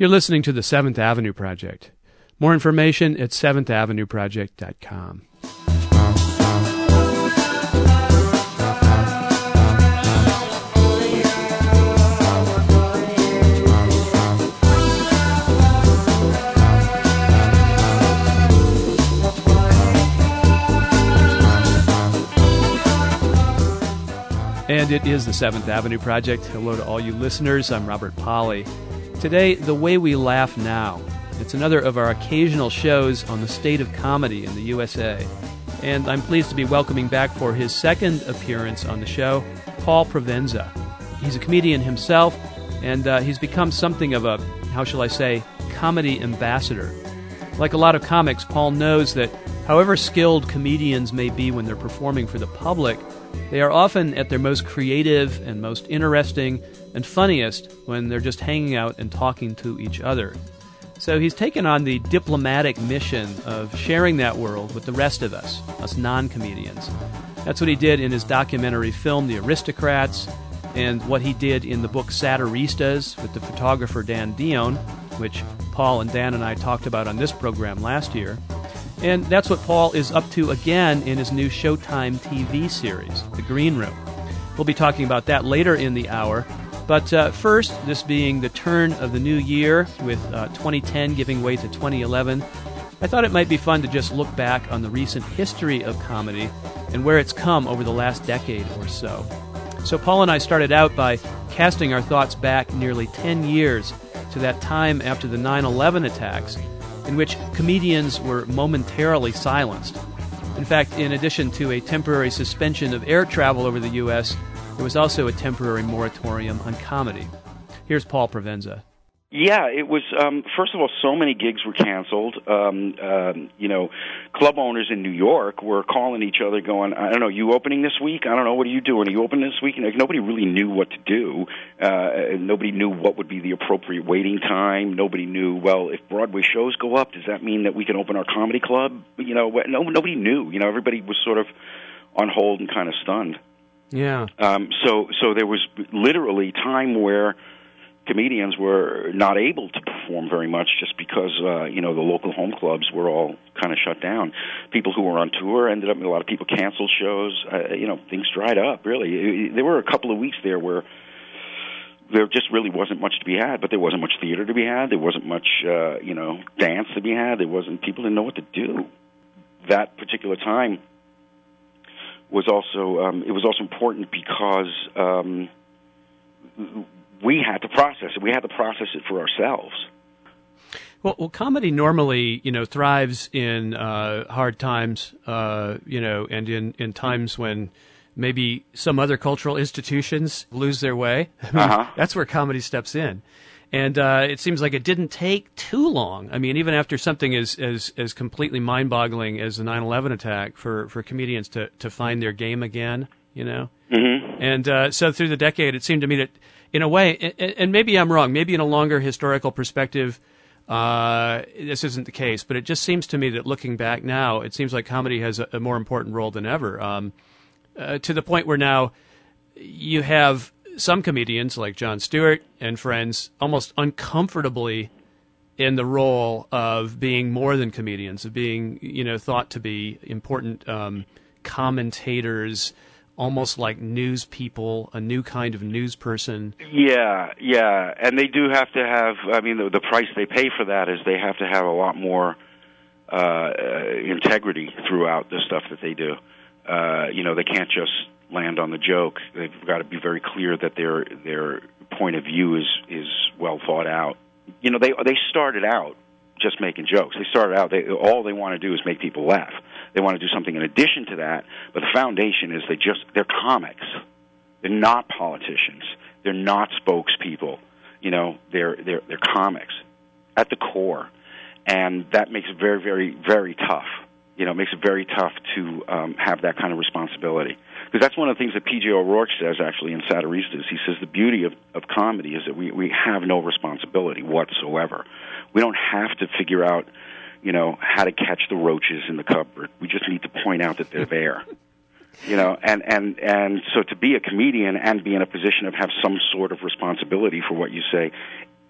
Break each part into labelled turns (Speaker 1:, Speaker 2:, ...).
Speaker 1: You're listening to the Seventh Avenue Project. More information at seventhavenueproject.com. And it is the Seventh Avenue Project. Hello to all you listeners. I'm Robert Polly. Today, The Way We Laugh Now. It's another of our occasional shows on the state of comedy in the USA. And I'm pleased to be welcoming back for his second appearance on the show, Paul Provenza. He's a comedian himself, and uh, he's become something of a, how shall I say, comedy ambassador. Like a lot of comics, Paul knows that however skilled comedians may be when they're performing for the public, they are often at their most creative and most interesting and funniest when they're just hanging out and talking to each other. So he's taken on the diplomatic mission of sharing that world with the rest of us, us non comedians. That's what he did in his documentary film, The Aristocrats, and what he did in the book Satiristas with the photographer Dan Dion, which Paul and Dan and I talked about on this program last year. And that's what Paul is up to again in his new Showtime TV series, The Green Room. We'll be talking about that later in the hour. But uh, first, this being the turn of the new year, with uh, 2010 giving way to 2011, I thought it might be fun to just look back on the recent history of comedy and where it's come over the last decade or so. So, Paul and I started out by casting our thoughts back nearly 10 years to that time after the 9 11 attacks in which comedians were momentarily silenced. In fact, in addition to a temporary suspension of air travel over the U.S., there was also a temporary moratorium on comedy. Here's Paul Provenza.
Speaker 2: Yeah, it was. Um, first of all, so many gigs were canceled. Um, um, you know, club owners in New York were calling each other, going, "I don't know, you opening this week? I don't know, what are you doing? Are you opening this week?" And like, nobody really knew what to do. Uh, nobody knew what would be the appropriate waiting time. Nobody knew. Well, if Broadway shows go up, does that mean that we can open our comedy club? You know, no, nobody knew. You know, everybody was sort of on hold and kind of stunned.
Speaker 1: Yeah.
Speaker 2: Um, so, so there was literally time where comedians were not able to perform very much just because uh, you know the local home clubs were all kind of shut down. People who were on tour ended up. A lot of people canceled shows. Uh, you know, things dried up. Really, there were a couple of weeks there where there just really wasn't much to be had. But there wasn't much theater to be had. There wasn't much uh, you know dance to be had. There wasn't. People didn't know what to do. That particular time was also um, it was also important because. Um, we had to process it. We had to process it for ourselves.
Speaker 1: Well, well comedy normally, you know, thrives in uh, hard times, uh, you know, and in, in times when maybe some other cultural institutions lose their way. I mean, uh-huh. That's where comedy steps in. And uh, it seems like it didn't take too long. I mean, even after something as as, as completely mind boggling as the 9 11 attack, for, for comedians to, to find their game again, you know?
Speaker 2: Mm-hmm.
Speaker 1: And uh, so through the decade, it seemed to me that in a way, and maybe I'm wrong, maybe in a longer historical perspective, uh, this isn't the case, but it just seems to me that looking back now, it seems like comedy has a, a more important role than ever. Um, uh, to the point where now you have some comedians like Jon Stewart and friends almost uncomfortably in the role of being more than comedians, of being you know thought to be important um, commentators almost like news people, a new kind of news person.
Speaker 2: Yeah, yeah, and they do have to have. I mean, the, the price they pay for that is they have to have a lot more uh, uh, integrity throughout the stuff that they do. Uh, you know, they can't just land on the joke. They've got to be very clear that their their point of view is is well thought out. You know, they they started out just making jokes. They started out they all they want to do is make people laugh they want to do something in addition to that, but the foundation is they just they're comics. They're not politicians. They're not spokespeople. You know, they're they're they're comics at the core, and that makes it very very very tough. You know, it makes it very tough to um, have that kind of responsibility because that's one of the things that P.J. O'Rourke says actually in Satiristas. He says the beauty of, of comedy is that we we have no responsibility whatsoever. We don't have to figure out you know, how to catch the roaches in the cupboard. We just need to point out that they're there. you know, and and and so to be a comedian and be in a position of have some sort of responsibility for what you say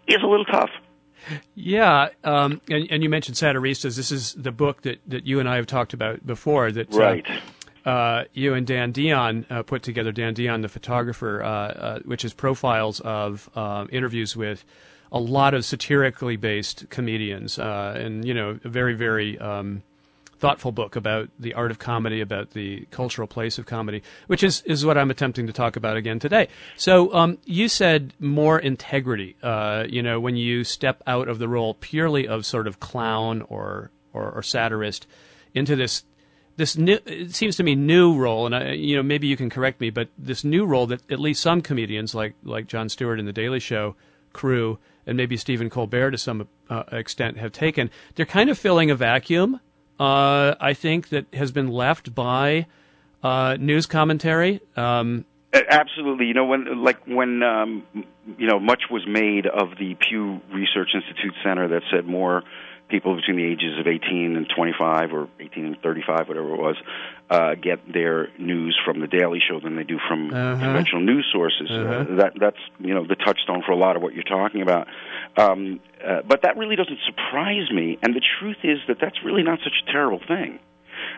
Speaker 2: is a little tough.
Speaker 1: Yeah, um, and, and, you mentioned Satiristas. This is the book that, that you and I have talked about before. That
Speaker 2: right.
Speaker 1: Uh, uh, you and Dan Dion uh, put together. Dan Dion, the photographer, uh, uh, which is profiles of uh, interviews with a lot of satirically based comedians, and you know, a very very. Um, thoughtful book about the art of comedy, about the cultural place of comedy, which is, is what I'm attempting to talk about again today. So um, you said more integrity, you know, when you step out of the role purely of sort of clown or, or, or satirist into this this new it seems to me new role and I, you know maybe you can correct me but this new role that at least some comedians like like Jon Stewart in the Daily Show crew and maybe Stephen Colbert to some uh, extent have taken they're kind of filling a vacuum uh, I think, that has been left by uh, news commentary. Um,
Speaker 2: Absolutely. You know, when like when um, you know much was made of the Pew Research Institute Center that said more people between the ages of 18 and 25 or 18 and 35, whatever it was, uh, get their news from the Daily Show than they do from uh-huh. conventional news sources. Uh-huh. Uh, that that's you know the touchstone for a lot of what you're talking about. Um, uh, but that really doesn't surprise me. And the truth is that that's really not such a terrible thing.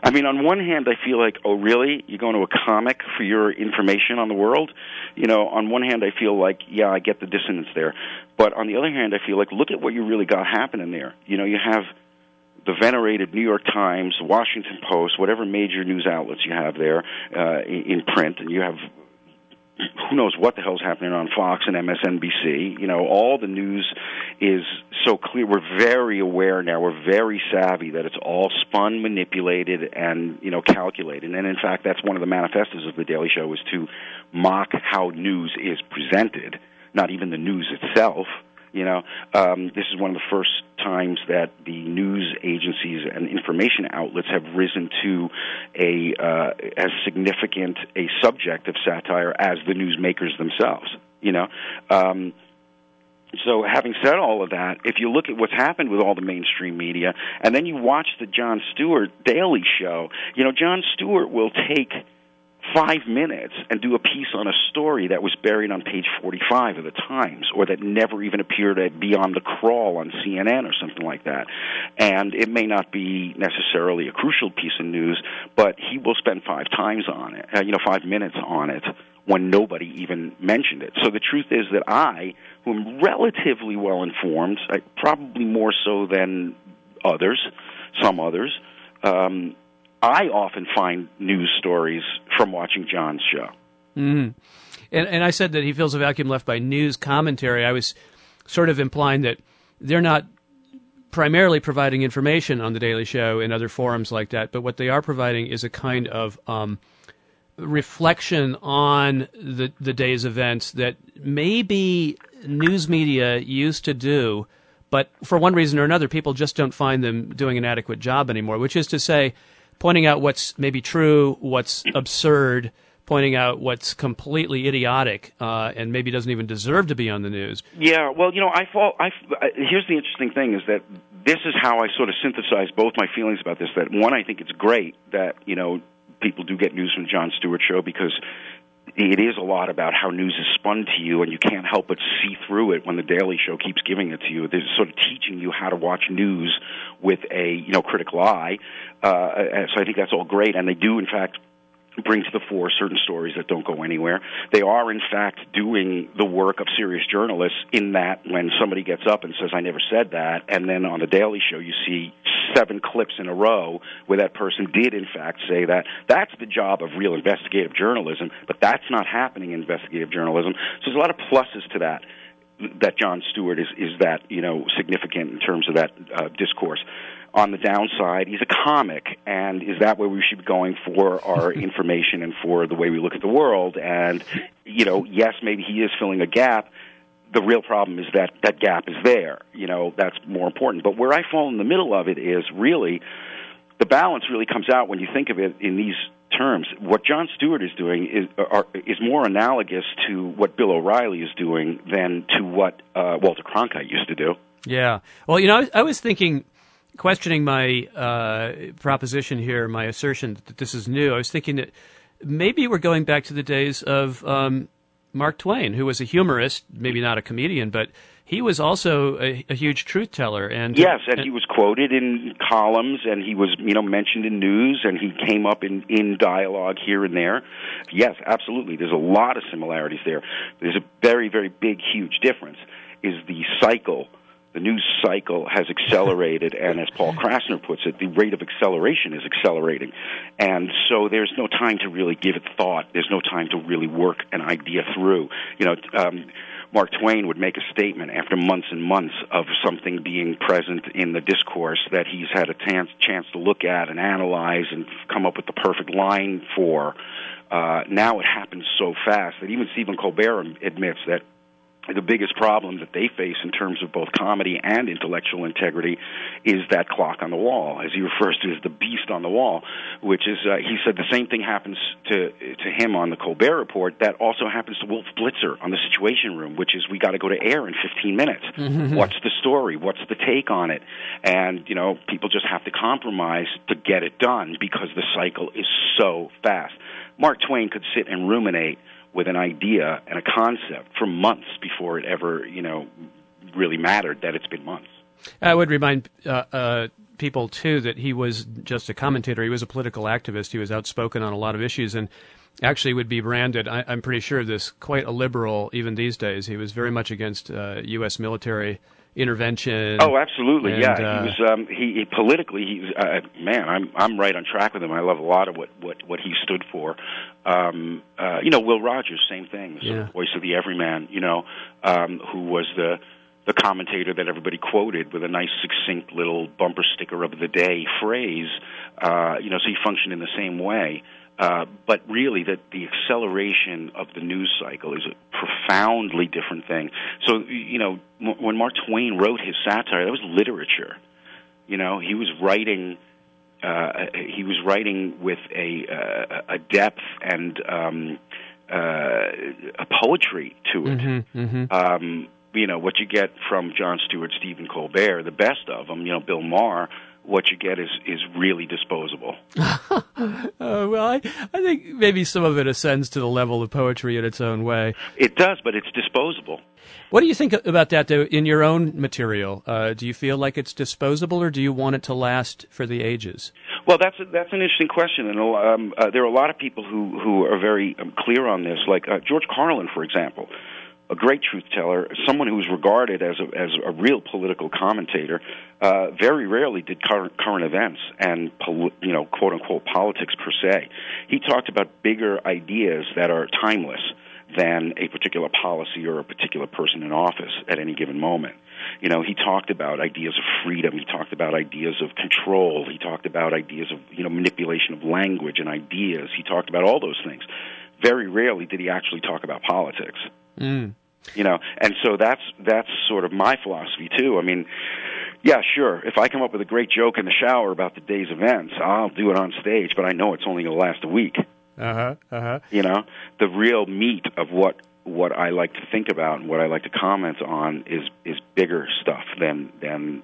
Speaker 2: I mean, on one hand, I feel like, oh, really? You're going to a comic for your information on the world? You know, on one hand, I feel like, yeah, I get the dissonance there. But on the other hand, I feel like, look at what you really got happening there. You know, you have the venerated New York Times, Washington Post, whatever major news outlets you have there uh, in print, and you have who knows what the hell's happening on Fox and MSNBC. You know, all the news is so clear. We're very aware now. We're very savvy that it's all spun, manipulated, and you know, calculated. And in fact, that's one of the manifestos of the Daily Show is to mock how news is presented, not even the news itself. You know, um, this is one of the first times that the news agencies and information outlets have risen to a uh, as significant a subject of satire as the newsmakers themselves. You know. Um, so, having said all of that, if you look at what's happened with all the mainstream media, and then you watch the Jon Stewart Daily Show, you know, Jon Stewart will take five minutes and do a piece on a story that was buried on page 45 of the Times or that never even appeared at Beyond the Crawl on CNN or something like that. And it may not be necessarily a crucial piece of news, but he will spend five times on it, uh, you know, five minutes on it when nobody even mentioned it. So the truth is that I, who am relatively well informed, probably more so than others, some others, um, I often find news stories from watching Jon's show.
Speaker 1: Mm-hmm. And, and I said that he feels a vacuum left by news commentary. I was sort of implying that they're not primarily providing information on the Daily Show and other forums like that, but what they are providing is a kind of um, reflection on the the day's events that maybe news media used to do, but for one reason or another, people just don't find them doing an adequate job anymore. Which is to say, pointing out what's maybe true, what's absurd, pointing out what's completely idiotic uh, and maybe doesn't even deserve to be on the news.
Speaker 2: Yeah, well, you know, I fall. I, here's the interesting thing: is that this is how I sort of synthesize both my feelings about this. That one, I think it's great that you know people do get news from Jon Stewart show because it is a lot about how news is spun to you, and you can't help but see through it when the Daily Show keeps giving it to you. They're sort of teaching you how to watch news with a you know critical eye. Uh, so I think that's all great, and they do in fact bring to the fore certain stories that don't go anywhere. They are, in fact, doing the work of serious journalists in that when somebody gets up and says, I never said that, and then on the Daily Show you see seven clips in a row where that person did, in fact, say that. That's the job of real investigative journalism, but that's not happening in investigative journalism. So there's a lot of pluses to that that Jon Stewart is is that you know significant in terms of that uh, discourse on the downside, he's a comic, and is that where we should be going for our information and for the way we look at the world? And you know, yes, maybe he is filling a gap. The real problem is that that gap is there. You know, that's more important. But where I fall in the middle of it is really the balance really comes out when you think of it in these terms. What Jon Stewart is doing is are, is more analogous to what Bill O'Reilly is doing than to what uh, Walter Cronkite used to do.
Speaker 1: Yeah. Well, you know, I, I was thinking questioning my uh, proposition here, my assertion that this is new, I was thinking that maybe we're going back to the days of um, Mark Twain, who was a humorist, maybe not a comedian, but he was also a, a huge truth teller. And
Speaker 2: yes, and, and he was quoted in columns, and he was you know mentioned in news, and he came up in in dialogue here and there. Yes, absolutely. There's a lot of similarities there. There's a very very big huge difference. Is the cycle the news cycle has accelerated, and as Paul Krassner puts it, the rate of acceleration is accelerating. And so there's no time to really give it thought. There's no time to really work an idea through. You know, um, Mark Twain would make a statement after months and months of something being present in the discourse that he's had a chance, chance to look at and analyze and come up with the perfect line for. Uh, now it happens so fast that even Stephen Colbert admits that the biggest problem that they face in terms of both comedy and intellectual integrity is that clock on the wall, as he refers to as the beast on the wall, which is uh, he said the same thing happens to to him on the Colbert Report that also happens to Wolf Blitzer on the Situation Room, which is we got to go to air in 15 minutes. Mm-hmm. What's the story? What's the take on it? And you know, people just have to compromise to get it done because the cycle is so fast. Mark Twain could sit and ruminate with an idea and a concept for months before it ever, you know, really mattered that it's been months.
Speaker 1: I would remind uh, uh, people too that he was just a commentator. He was a political activist. He was outspoken on a lot of issues, and actually would be branded. I, am pretty sure this quite a liberal even these days. He was very much against uh, U.S. military intervention.
Speaker 2: Oh, absolutely, and, yeah. Uh, he was um, he, he politically. he's uh, man, I'm I'm right on track with him. I love a lot of what what what he stood for. Um, uh, you know, Will Rogers, same thing, the yeah. voice of the everyman. You know, um, who was the the commentator that everybody quoted with a nice, succinct little bumper sticker of the day phrase. Uh, you know, so he functioned in the same way. Uh, but really, that the acceleration of the news cycle is a profoundly different thing. So, you know, when Mark Twain wrote his satire, that was literature. You know, he was writing. Uh, he was writing with a uh, a depth and um, uh, a poetry to it.
Speaker 1: Mm-hmm, mm-hmm.
Speaker 2: Um, you know what you get from Jon Stewart, Stephen Colbert, the best of them. You know, Bill Maher what you get is is really disposable.
Speaker 1: uh, well, I I think maybe some of it ascends to the level of poetry in its own way.
Speaker 2: It does, but it's disposable.
Speaker 1: What do you think about that, though? In your own material, uh, do you feel like it's disposable, or do you want it to last for the ages?
Speaker 2: Well, that's a, that's an interesting question, and um, uh, there are a lot of people who who are very um, clear on this, like uh, George Carlin, for example a great truth teller, someone who was regarded as a, as a real political commentator, uh, very rarely did current, current events and pol- you know quote unquote politics per se. He talked about bigger ideas that are timeless than a particular policy or a particular person in office at any given moment. You know, he talked about ideas of freedom. He talked about ideas of control. He talked about ideas of you know manipulation of language and ideas. He talked about all those things. Very rarely did he actually talk about politics.
Speaker 1: Mm
Speaker 2: you know and so that's that's sort of my philosophy too. I mean yeah sure if i come up with a great joke in the shower about the day's events i'll do it on stage but i know it's only going to last a week.
Speaker 1: Uh-huh uh-huh.
Speaker 2: You know the real meat of what what i like to think about and what i like to comment on is is bigger stuff than than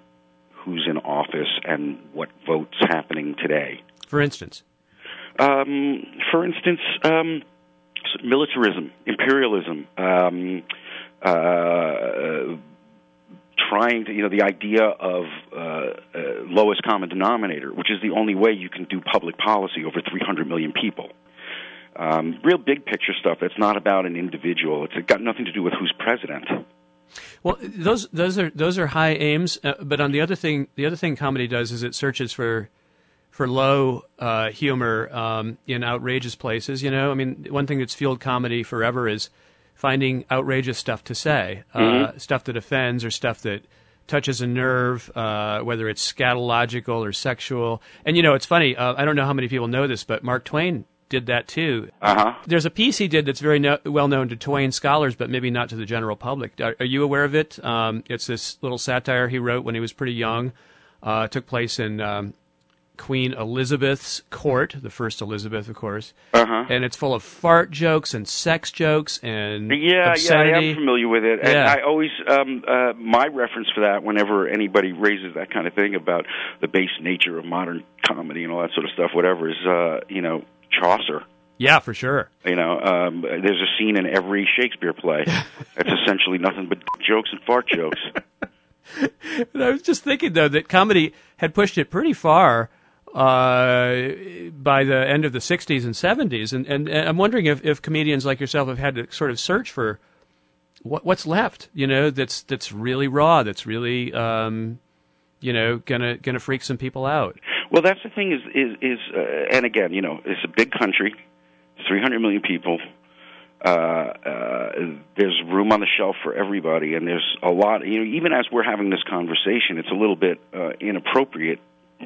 Speaker 2: who's in office and what votes happening today.
Speaker 1: For instance?
Speaker 2: Um for instance um militarism imperialism um uh, trying to, you know, the idea of uh, uh, lowest common denominator, which is the only way you can do public policy over 300 million people. Um, real big picture stuff that's not about an individual. It's got nothing to do with who's president.
Speaker 1: Well, those those are those are high aims, uh, but on the other thing, the other thing comedy does is it searches for for low uh, humor um, in outrageous places. You know, I mean, one thing that's fueled comedy forever is finding outrageous stuff to say, uh, mm-hmm. stuff that offends or stuff that touches a nerve, uh, whether it's scatological or sexual. And you know, it's funny. Uh, I don't know how many people know this, but Mark Twain did that too.
Speaker 2: Uh-huh.
Speaker 1: There's a piece he did that's very no- well known to Twain scholars, but maybe not to the general public. Are, are you aware of it? Um, it's this little satire he wrote when he was pretty young. Uh, it took place in um, Queen Elizabeth's court, the first Elizabeth, of course.
Speaker 2: Uh-huh.
Speaker 1: And it's full of fart jokes and sex jokes and
Speaker 2: yeah,
Speaker 1: obscenity.
Speaker 2: yeah, I am familiar with it. And. I always um uh my reference for that whenever anybody raises that kind of thing about the base nature of modern comedy and all that sort of stuff, whatever, is uh, you know, Chaucer.
Speaker 1: Yeah, for sure.
Speaker 2: You know, um, there's a scene in every Shakespeare play. that's essentially nothing but jokes and fart jokes.
Speaker 1: But I was just thinking though that comedy had pushed it pretty far uh, by the end of the '60s and '70s, and, and, and I'm wondering if, if comedians like yourself have had to sort of search for what, what's left. You know, that's that's really raw. That's really um, you know gonna gonna freak some people out.
Speaker 2: Well, that's the thing is is is, uh, and again, you know, it's a big country, 300 million people. Uh, uh, there's room on the shelf for everybody, and there's a lot. You know, even as we're having this conversation, it's a little bit uh, inappropriate,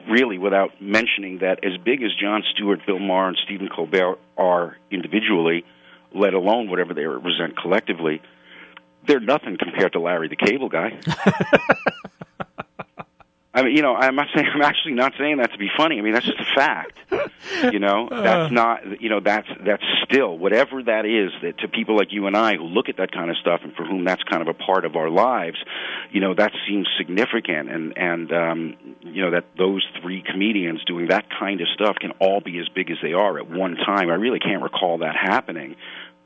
Speaker 2: really, without mentioning that as big as Jon Stewart, Bill Maher, and Stephen Colbert are individually, let alone whatever they represent collectively, they're nothing compared to Larry the Cable Guy. I mean, you know, I'm not saying I'm actually not saying that to be funny. I mean, that's just a fact. You know, that's not. You know, that's that's still whatever that is that to people like you and I who look at that kind of stuff and for whom that's kind of a part of our lives. You know, that seems significant, and and um, you know that those three comedians doing that kind of stuff can all be as big as they are at one time. I really can't recall that happening.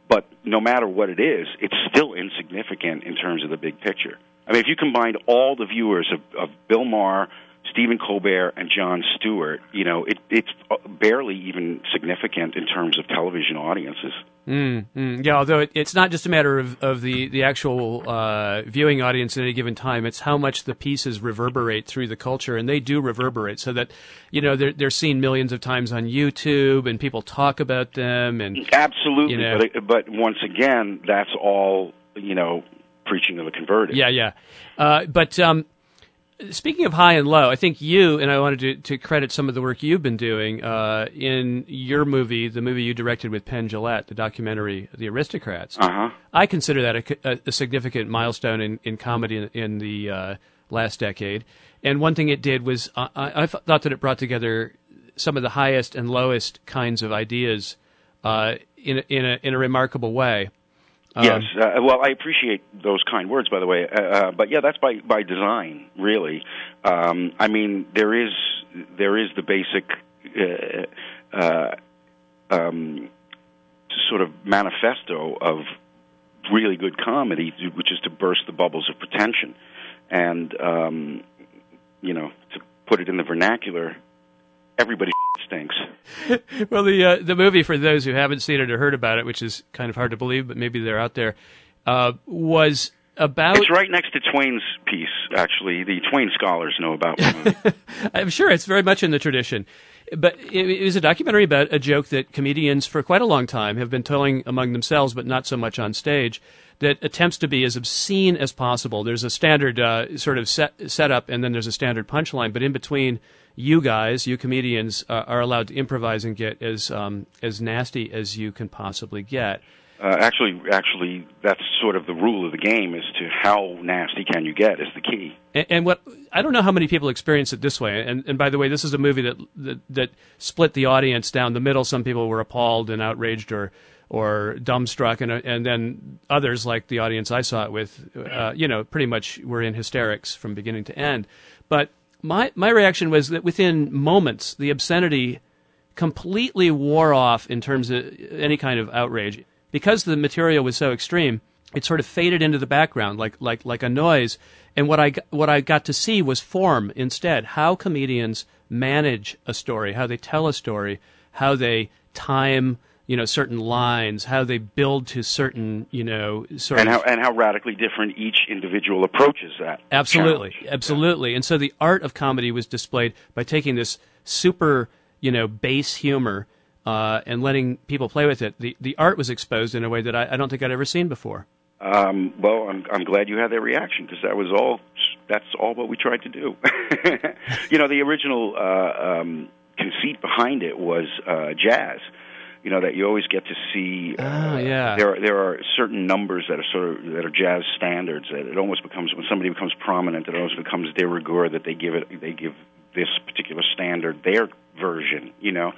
Speaker 2: But no matter what it is, it's still insignificant in terms of the big picture. I mean, if you combined all the viewers of, of Bill Maher, Stephen Colbert, and Jon Stewart, you know, it, it's barely even significant in terms of television audiences.
Speaker 1: Mm, mm, yeah, although it, it's not just a matter of, of the, the actual uh, viewing audience at any given time, it's how much the pieces reverberate through the culture, and they do reverberate so that, you know, they're, they're seen millions of times on YouTube, and people talk about them. and
Speaker 2: Absolutely,
Speaker 1: you know,
Speaker 2: but, but once again, that's all, you know, preaching of the converted.
Speaker 1: Yeah, yeah. Uh, but um, speaking of high and low, I think you and I wanted to, to credit some of the work you've been doing uh, in your movie, the movie you directed with Penn Jillette, the documentary "The Aristocrats."
Speaker 2: Uh-huh.
Speaker 1: I consider that a, a, a significant milestone in, in comedy in, in the uh, last decade. And one thing it did was I, I thought that it brought together some of the highest and lowest kinds of ideas uh, in a, in a in a remarkable way.
Speaker 2: Yes. Uh, well, I appreciate those kind words, by the way. Uh, uh, but yeah, that's by by design, really. Um, I mean, there is there is the basic uh, uh, um, sort of manifesto of really good comedy, which is to burst the bubbles of pretension, and um, you know, to put it in the vernacular, everybody stinks.
Speaker 1: well, the uh, the movie for those who haven't seen it or heard about it, which is kind of hard to believe, but maybe they're out there, uh, was about.
Speaker 2: It's right next to Twain's piece. Actually, the Twain scholars know about.
Speaker 1: I'm sure it's very much in the tradition. But it, it was a documentary about a joke that comedians for quite a long time have been telling among themselves, but not so much on stage that attempts to be as obscene as possible. There's a standard uh, sort of set setup, and then there's a standard punchline. But in between, you guys, you comedians, uh, are allowed to improvise and get as um, as nasty as you can possibly get.
Speaker 2: Uh, actually, actually, that's sort of the rule of the game: is to how nasty can you get is the key.
Speaker 1: And, and what I don't know how many people experience it this way. And, and by the way, this is a movie that, that that split the audience down the middle. Some people were appalled and outraged, or or dumbstruck, and and then others, like the audience I saw it with, uh, you know, pretty much were in hysterics from beginning to end. But my my reaction was that within moments, the obscenity completely wore off in terms of any kind of outrage because the material was so extreme. It sort of faded into the background like like like a noise. And what I what I got to see was form instead. How comedians manage a story, how they tell a story, how they time you know certain lines, how they build to certain you know sort
Speaker 2: and
Speaker 1: of
Speaker 2: how and how radically different each individual approaches that.
Speaker 1: absolutely
Speaker 2: challenge.
Speaker 1: absolutely. And so the art of comedy was displayed by taking this super you know base humor uh, and letting people play with it. The the art was exposed in a way that I, I don't think I'd ever seen before.
Speaker 2: Um, well, I'm, I'm glad you had that reaction because that was all. That's all what we tried to do. you know, the original uh, um, conceit behind it was uh, jazz. You know that you always get to see. Uh,
Speaker 1: Oh, yeah.
Speaker 2: There, are, there are certain numbers that are sort of that are jazz standards. That it almost becomes when somebody becomes prominent, it almost becomes de rigueur that they give it. They give this particular standard their version. You know,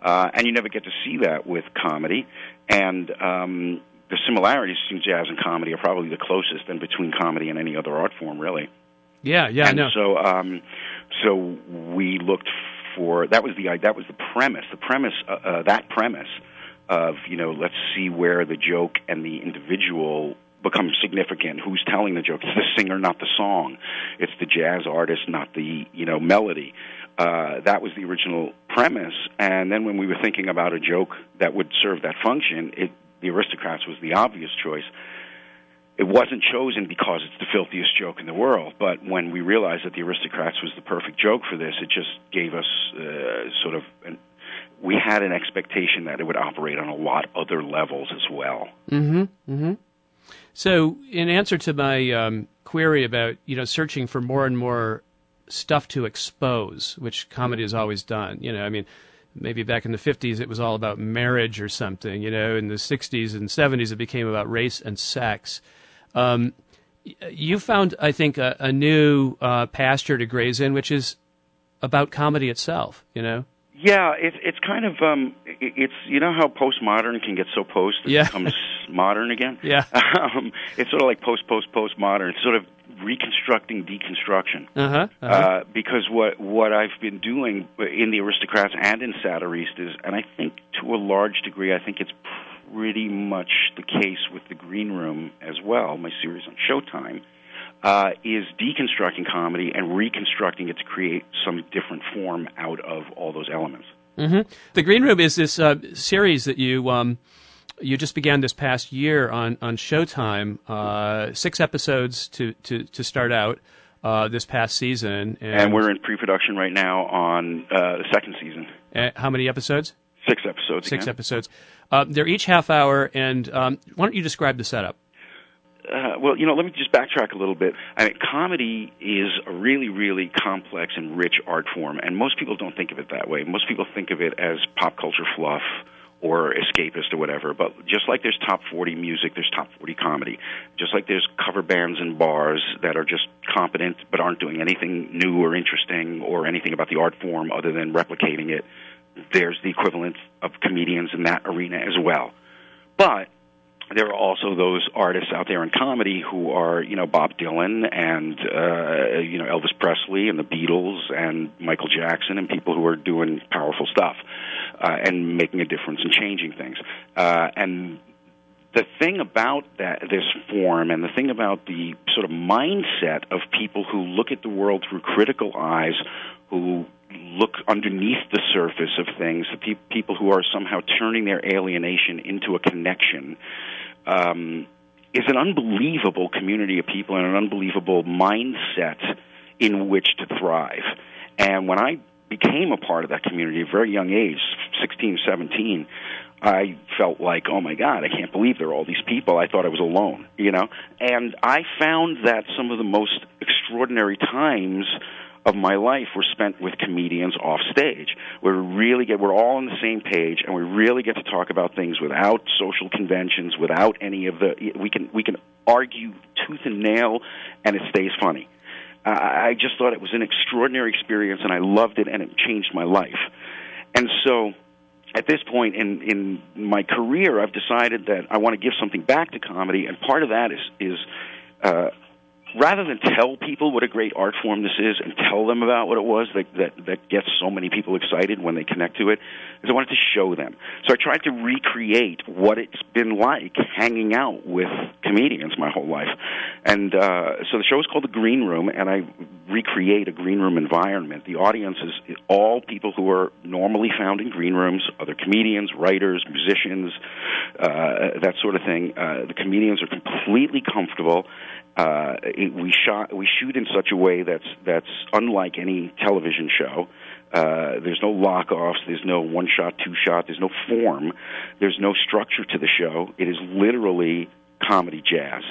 Speaker 2: uh, and you never get to see that with comedy. And um, the similarities between jazz and comedy are probably the closest than between comedy and any other art form, really.
Speaker 1: Yeah, yeah,
Speaker 2: and
Speaker 1: no.
Speaker 2: so, um, so we looked for that was the that was the premise. The premise uh, uh, that premise of you know let's see where the joke and the individual become significant. Who's telling the joke? It's the singer, not the song. It's the jazz artist, not the you know melody. Uh, that was the original premise. And then when we were thinking about a joke that would serve that function, it, the Aristocrats was the obvious choice. It wasn't chosen because it's the filthiest joke in the world, but when we realized that the Aristocrats was the perfect joke for this, it just gave us uh, sort of an, we had an expectation that it would operate on a lot other levels as well.
Speaker 1: Mm-hmm. Mm-hmm. So, in answer to my um, query about you know searching for more and more stuff to expose, which comedy has always done, you know, I mean, maybe back in the 50s it was all about marriage or something, you know, in the 60s and 70s it became about race and sex. Um, you found, I think, a, a new uh, pasture to graze in, which is about comedy itself, you know?
Speaker 2: Yeah, it's it's kind of um, it's you know how postmodern can get so post it
Speaker 1: yeah.
Speaker 2: becomes modern again.
Speaker 1: Yeah,
Speaker 2: um, it's sort of like post post postmodern. It's sort of reconstructing deconstruction.
Speaker 1: Uh-huh, uh-huh.
Speaker 2: Uh, because what what I've been doing in the aristocrats and in Satiristas, and I think to a large degree, I think it's pretty much the case with the Green Room as well. My series on Showtime uh, is deconstructing comedy and reconstructing it to create some different form out of all those elements.
Speaker 1: Mm-hmm. The Green Room is this uh, series that you um, you just began this past year on on Showtime. Uh, six episodes to to to start out. Uh, this past season,
Speaker 2: and, and, we're in pre-production right now on uh, the second season.
Speaker 1: how many episodes?
Speaker 2: Six episodes.
Speaker 1: Six
Speaker 2: again.
Speaker 1: episodes. Uh, they're each half hour, and um, why don't you describe the setup?
Speaker 2: Uh, well, you know, let me just backtrack a little bit. I mean, comedy is a really, really complex and rich art form, and most people don't think of it that way. Most people think of it as pop culture fluff or escapist or whatever. But just like there's top 40 music, there's top 40 comedy. Just like there's cover bands and bars that are just competent but aren't doing anything new or interesting or anything about the art form other than replicating it, there's the equivalent of comedians in that arena as well. But there are also those artists out there in comedy who are, you know, Bob Dylan and uh, you know Elvis Presley and the Beatles and Michael Jackson and people who are doing powerful stuff uh, and making a difference and changing things. Uh, and the thing about that this form and the thing about the sort of mindset of people who look at the world through critical eyes, who look underneath the surface of things, the pe- people who are somehow turning their alienation into a connection um, is an unbelievable community of people and an unbelievable mindset in which to thrive. And when I became a part of that community at a very young age, 16, 17, I felt like, oh my God, I can't believe there are all these people. I thought I was alone, you know? And I found that some of the most extraordinary times of my life were spent with comedians off stage. We really get we're all on the same page, and we really get to talk about things without social conventions, without any of the. We can we can argue tooth and nail, and it stays funny. Uh, I just thought it was an extraordinary experience, and I loved it, and it changed my life. And so, at this point in in my career, I've decided that I want to give something back to comedy, and part of that is is uh, rather than tell people what a great art form this is and tell them about what it was that that, that gets so many people excited when they connect to it, is I wanted to show them. So I tried to recreate what it's been like hanging out with comedians my whole life. And uh, so the show is called The Green Room, and I recreate a green room environment. The audience is all people who are normally found in green rooms, other comedians, writers, musicians, uh, that sort of thing. Uh, the comedians are completely comfortable uh, it, we shot we shoot in such a way that's that's unlike any television show. Uh, there's no lock offs. There's no one shot, two shot. There's no form. There's no structure to the show. It is literally comedy jazz.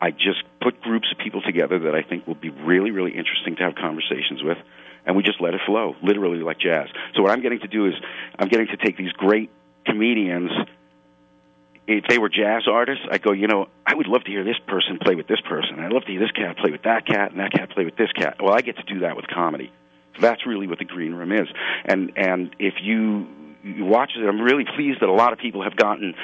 Speaker 2: I just put groups of people together that I think will be really, really interesting to have conversations with, and we just let it flow, literally like jazz. So what I'm getting to do is I'm getting to take these great comedians if they were jazz artists, I go, you know, I would love to hear this person play with this person. I'd love to hear this cat play with that cat, and that cat play with this cat. Well, I get to do that with comedy. So that's really what the green room is. And and if you you watch it, I'm really pleased that a lot of people have gotten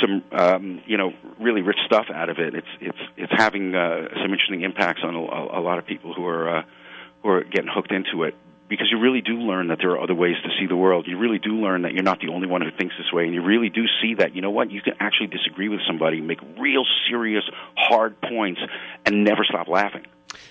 Speaker 2: some um, you know really rich stuff out of it. It's it's it's having uh, some interesting impacts on a, a lot of people who are uh, who are getting hooked into it because you really do learn that there are other ways to see the world. You really do learn that you're not the only one who thinks this way, and you really do see that you know what you can actually disagree with somebody, make real serious, hard points, and never stop laughing.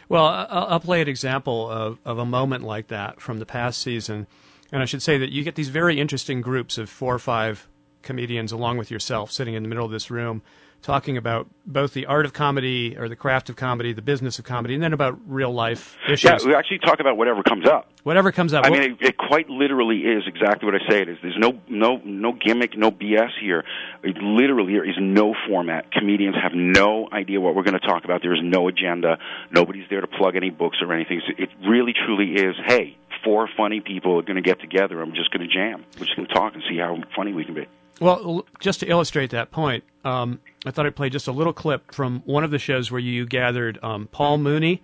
Speaker 1: Well, I'll play an example of, of a moment like that from the past season. And I should say that you get these very interesting groups of four or five comedians along with yourself sitting in the middle of this room talking about both the art of comedy or the craft of comedy, the business of comedy, and then about real life issues.
Speaker 2: Yeah, we actually talk about whatever comes up.
Speaker 1: Whatever comes up.
Speaker 2: I mean, it, it quite literally is exactly what I say it is. There's no no no gimmick, no BS here. It literally there is no format. Comedians have no idea what we're going to talk about. There is no agenda. Nobody's there to plug any books or anything. It really truly is. Hey, four funny people are going to get together. I'm just going to jam. We're just going to talk and see how funny we can be.
Speaker 1: Well, just to illustrate that point, um, I thought I'd play just a little clip from one of the shows where you gathered um, Paul Mooney,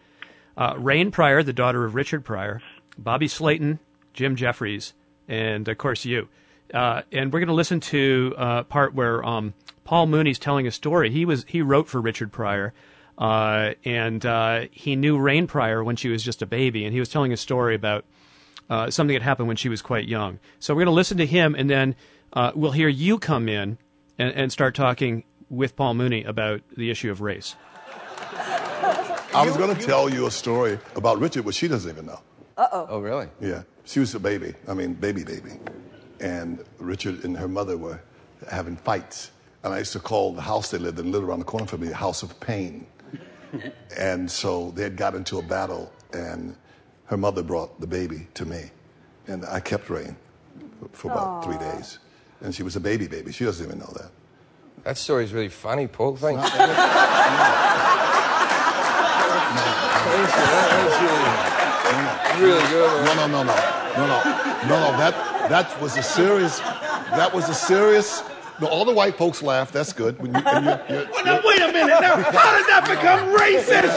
Speaker 1: uh, Rain Pryor, the daughter of Richard Pryor, Bobby Slayton, Jim Jeffries, and of course you. Uh, and we're going to listen to a uh, part where um, Paul Mooney's telling a story. He was he wrote for Richard Pryor, uh, and uh, he knew Rain Pryor when she was just a baby, and he was telling a story about uh, something that happened when she was quite young. So we're going to listen to him, and then uh, we'll hear you come in and, and start talking with Paul Mooney about the issue of race.
Speaker 3: I was going to tell you a story about Richard, but she doesn't even know.
Speaker 4: Uh oh.
Speaker 5: Oh, really?
Speaker 3: Yeah. She was a baby. I mean, baby, baby. And Richard and her mother were having fights. And I used to call the house they lived in, lived around the corner from me, House of Pain. and so they had got into a battle, and her mother brought the baby to me. And I kept Rain for about Aww. three days and she was a baby baby. She doesn't even know that.
Speaker 5: That story's really funny, Paul. Thanks. really good.
Speaker 3: No, no, no, no, no, no, no, no. That that was a serious. That was a serious. No, all the white folks laugh. That's good. When you,
Speaker 6: and you, you're, well, now, wait a minute. Now, how did that become racist?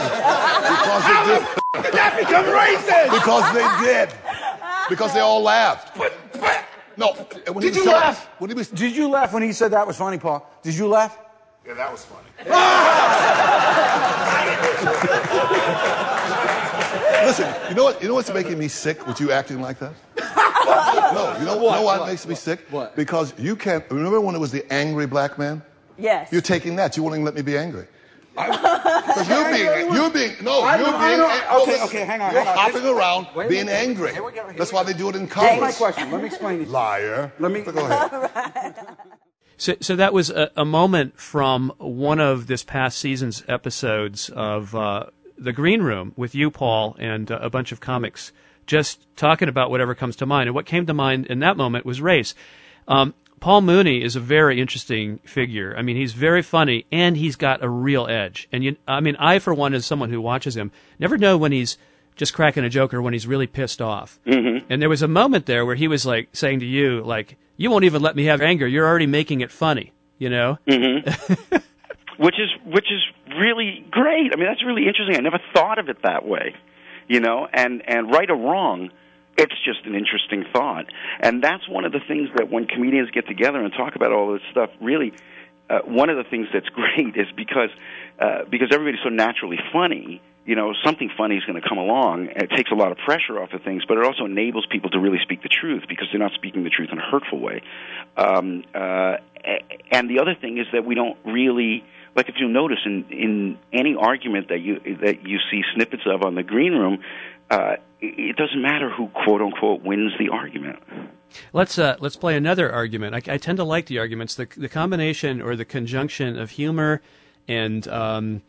Speaker 3: Because
Speaker 6: how did, did that become racist?
Speaker 3: Because they did. Because they all laughed.
Speaker 6: But, but
Speaker 3: no.
Speaker 6: When Did you said, laugh? When he was, Did you laugh when he said that was funny, Paul? Did you laugh?
Speaker 3: Yeah, that was funny. Listen, you know what? You know what's making me sick with you acting like that? no, you know, what, know what, what makes what, me sick?
Speaker 6: What?
Speaker 3: Because you can't. Remember when it was the angry black man?
Speaker 4: Yes.
Speaker 3: You're taking that. You won't even let me be angry. Because you're being, you're being, no, I you're know, being,
Speaker 6: no, okay, okay, hang on.
Speaker 3: You're
Speaker 6: hang
Speaker 3: hopping on. around wait, being wait, angry. Here we go, here That's why they do it in college.
Speaker 6: That's my question. Let me explain it.
Speaker 3: Liar.
Speaker 6: Let me.
Speaker 3: go ahead.
Speaker 1: So, so that was a, a, moment from one of this past season's episodes of uh, the Green Room with you, Paul, and uh, a bunch of comics, just talking about whatever comes to mind. And what came to mind in that moment was race. Um, Paul Mooney is a very interesting figure. I mean, he's very funny and he's got a real edge. And you, I mean, I for one, as someone who watches him, never know when he's just cracking a joke or when he's really pissed off.
Speaker 2: Mm-hmm.
Speaker 1: And there was a moment there where he was like saying to you, like, "You won't even let me have anger. You're already making it funny." You know.
Speaker 2: Mm-hmm. which is which is really great. I mean, that's really interesting. I never thought of it that way. You know, and and right or wrong it's just an interesting thought. And that's one of the things that when comedians get together and talk about all this stuff, really, uh, one of the things that's great is because uh, because everybody's so naturally funny. You know, something funny is going to come along. It takes a lot of pressure off of things, but it also enables people to really speak the truth because they're not speaking the truth in a hurtful way. Um, uh, and the other thing is that we don't really like if you notice in in any argument that you that you see snippets of on the green room, uh, it doesn't matter who quote unquote wins the argument.
Speaker 1: Let's uh, let's play another argument. I, I, tend to like the arguments. The the combination or the conjunction of humor and um,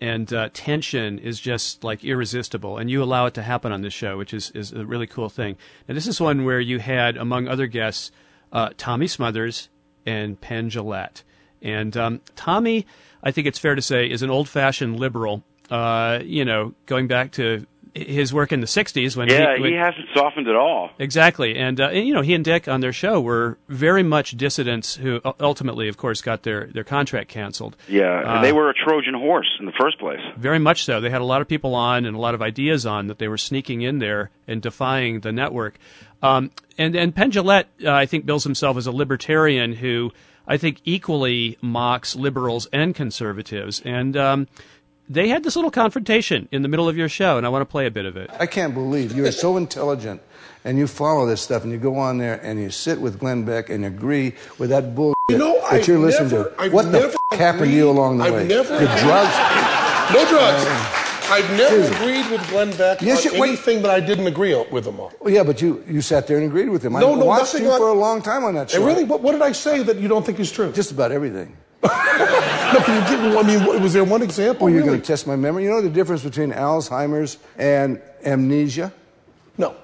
Speaker 1: and uh, tension is just like irresistible, and you allow it to happen on this show, which is is a really cool thing. Now, this is one where you had, among other guests, uh, Tommy Smothers and Penn Jillette, and um, Tommy, I think it's fair to say, is an old-fashioned liberal. Uh, you know, going back to his work in the '60s when
Speaker 2: yeah,
Speaker 1: he,
Speaker 2: when, he hasn't softened at all.
Speaker 1: Exactly, and, uh, and, you know he and Dick on their show were very much dissidents who ultimately, of course, got their their contract canceled.
Speaker 2: Yeah, uh, they were a Trojan horse in the first place.
Speaker 1: Very much so. They had a lot of people on and a lot of ideas on that they were sneaking in there and defying the network. Um, and and Penn Jillette, uh, I think, bills himself as a libertarian who I think equally mocks liberals and conservatives and. Um, they had this little confrontation in the middle of your show, and I want to play a bit of it.
Speaker 4: I can't believe you are so intelligent and you follow this stuff and you go on there and you sit with Glenn Beck and agree with that bull
Speaker 7: You know,
Speaker 4: that
Speaker 7: I've
Speaker 4: you're listening
Speaker 7: never-
Speaker 4: to.
Speaker 7: I've
Speaker 4: what the
Speaker 7: never
Speaker 4: f- happened to you along the
Speaker 7: I've
Speaker 4: way?
Speaker 7: never-
Speaker 4: the drugs?
Speaker 7: No drugs. Uh, I've never
Speaker 4: Dude.
Speaker 7: agreed with Glenn Beck
Speaker 4: Yes,
Speaker 7: on
Speaker 4: you- wait.
Speaker 7: anything, but I didn't agree with him on.
Speaker 4: Well, yeah, but you, you sat there and agreed with him. I
Speaker 7: No, no,
Speaker 4: watched you
Speaker 7: on-
Speaker 4: for a long time on that show.
Speaker 7: And really, what, what did I say that you don't think is true?
Speaker 4: Just about everything.
Speaker 7: No, can you give, I mean, was there one example?
Speaker 4: Oh, you're
Speaker 7: really?
Speaker 4: going to test my memory? You know the difference between Alzheimer's and amnesia?
Speaker 7: No.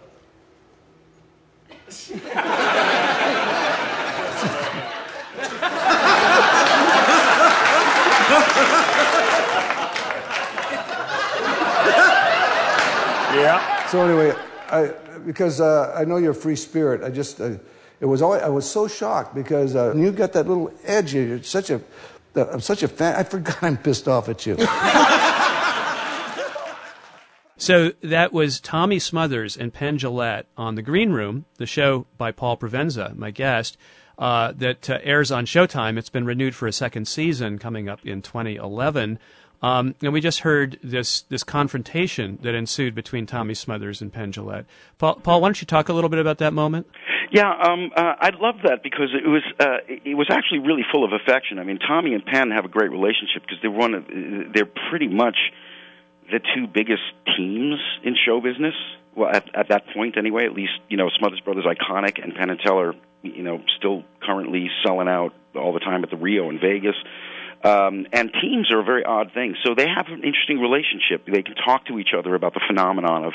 Speaker 6: Yeah.
Speaker 4: So anyway, I, because uh, I know you're a free spirit, I just uh, it was always, I was so shocked because uh, you got that little edge. You're such a I'm such a fan. I forgot I'm pissed off at you.
Speaker 1: So that was Tommy Smothers and Penn Jillette on The Green Room, the show by Paul Provenza, my guest, uh, that uh, airs on Showtime. It's been renewed for a second season coming up in 2011. Um, and we just heard this this confrontation that ensued between Tommy Smothers and Penn Jillette. Paul, Paul, why don't you talk a little bit about that moment?
Speaker 2: Yeah, um, uh, I love that because it was uh, it was actually really full of affection. I mean, Tommy and Penn have a great relationship because they're one of they're pretty much the two biggest teams in show business. Well, at, at that point, anyway. At least you know Smothers Brothers iconic and Penn and Teller, you know, still currently selling out all the time at the Rio in Vegas. Um, and teams are a very odd thing. So they have an interesting relationship. They can talk to each other about the phenomenon of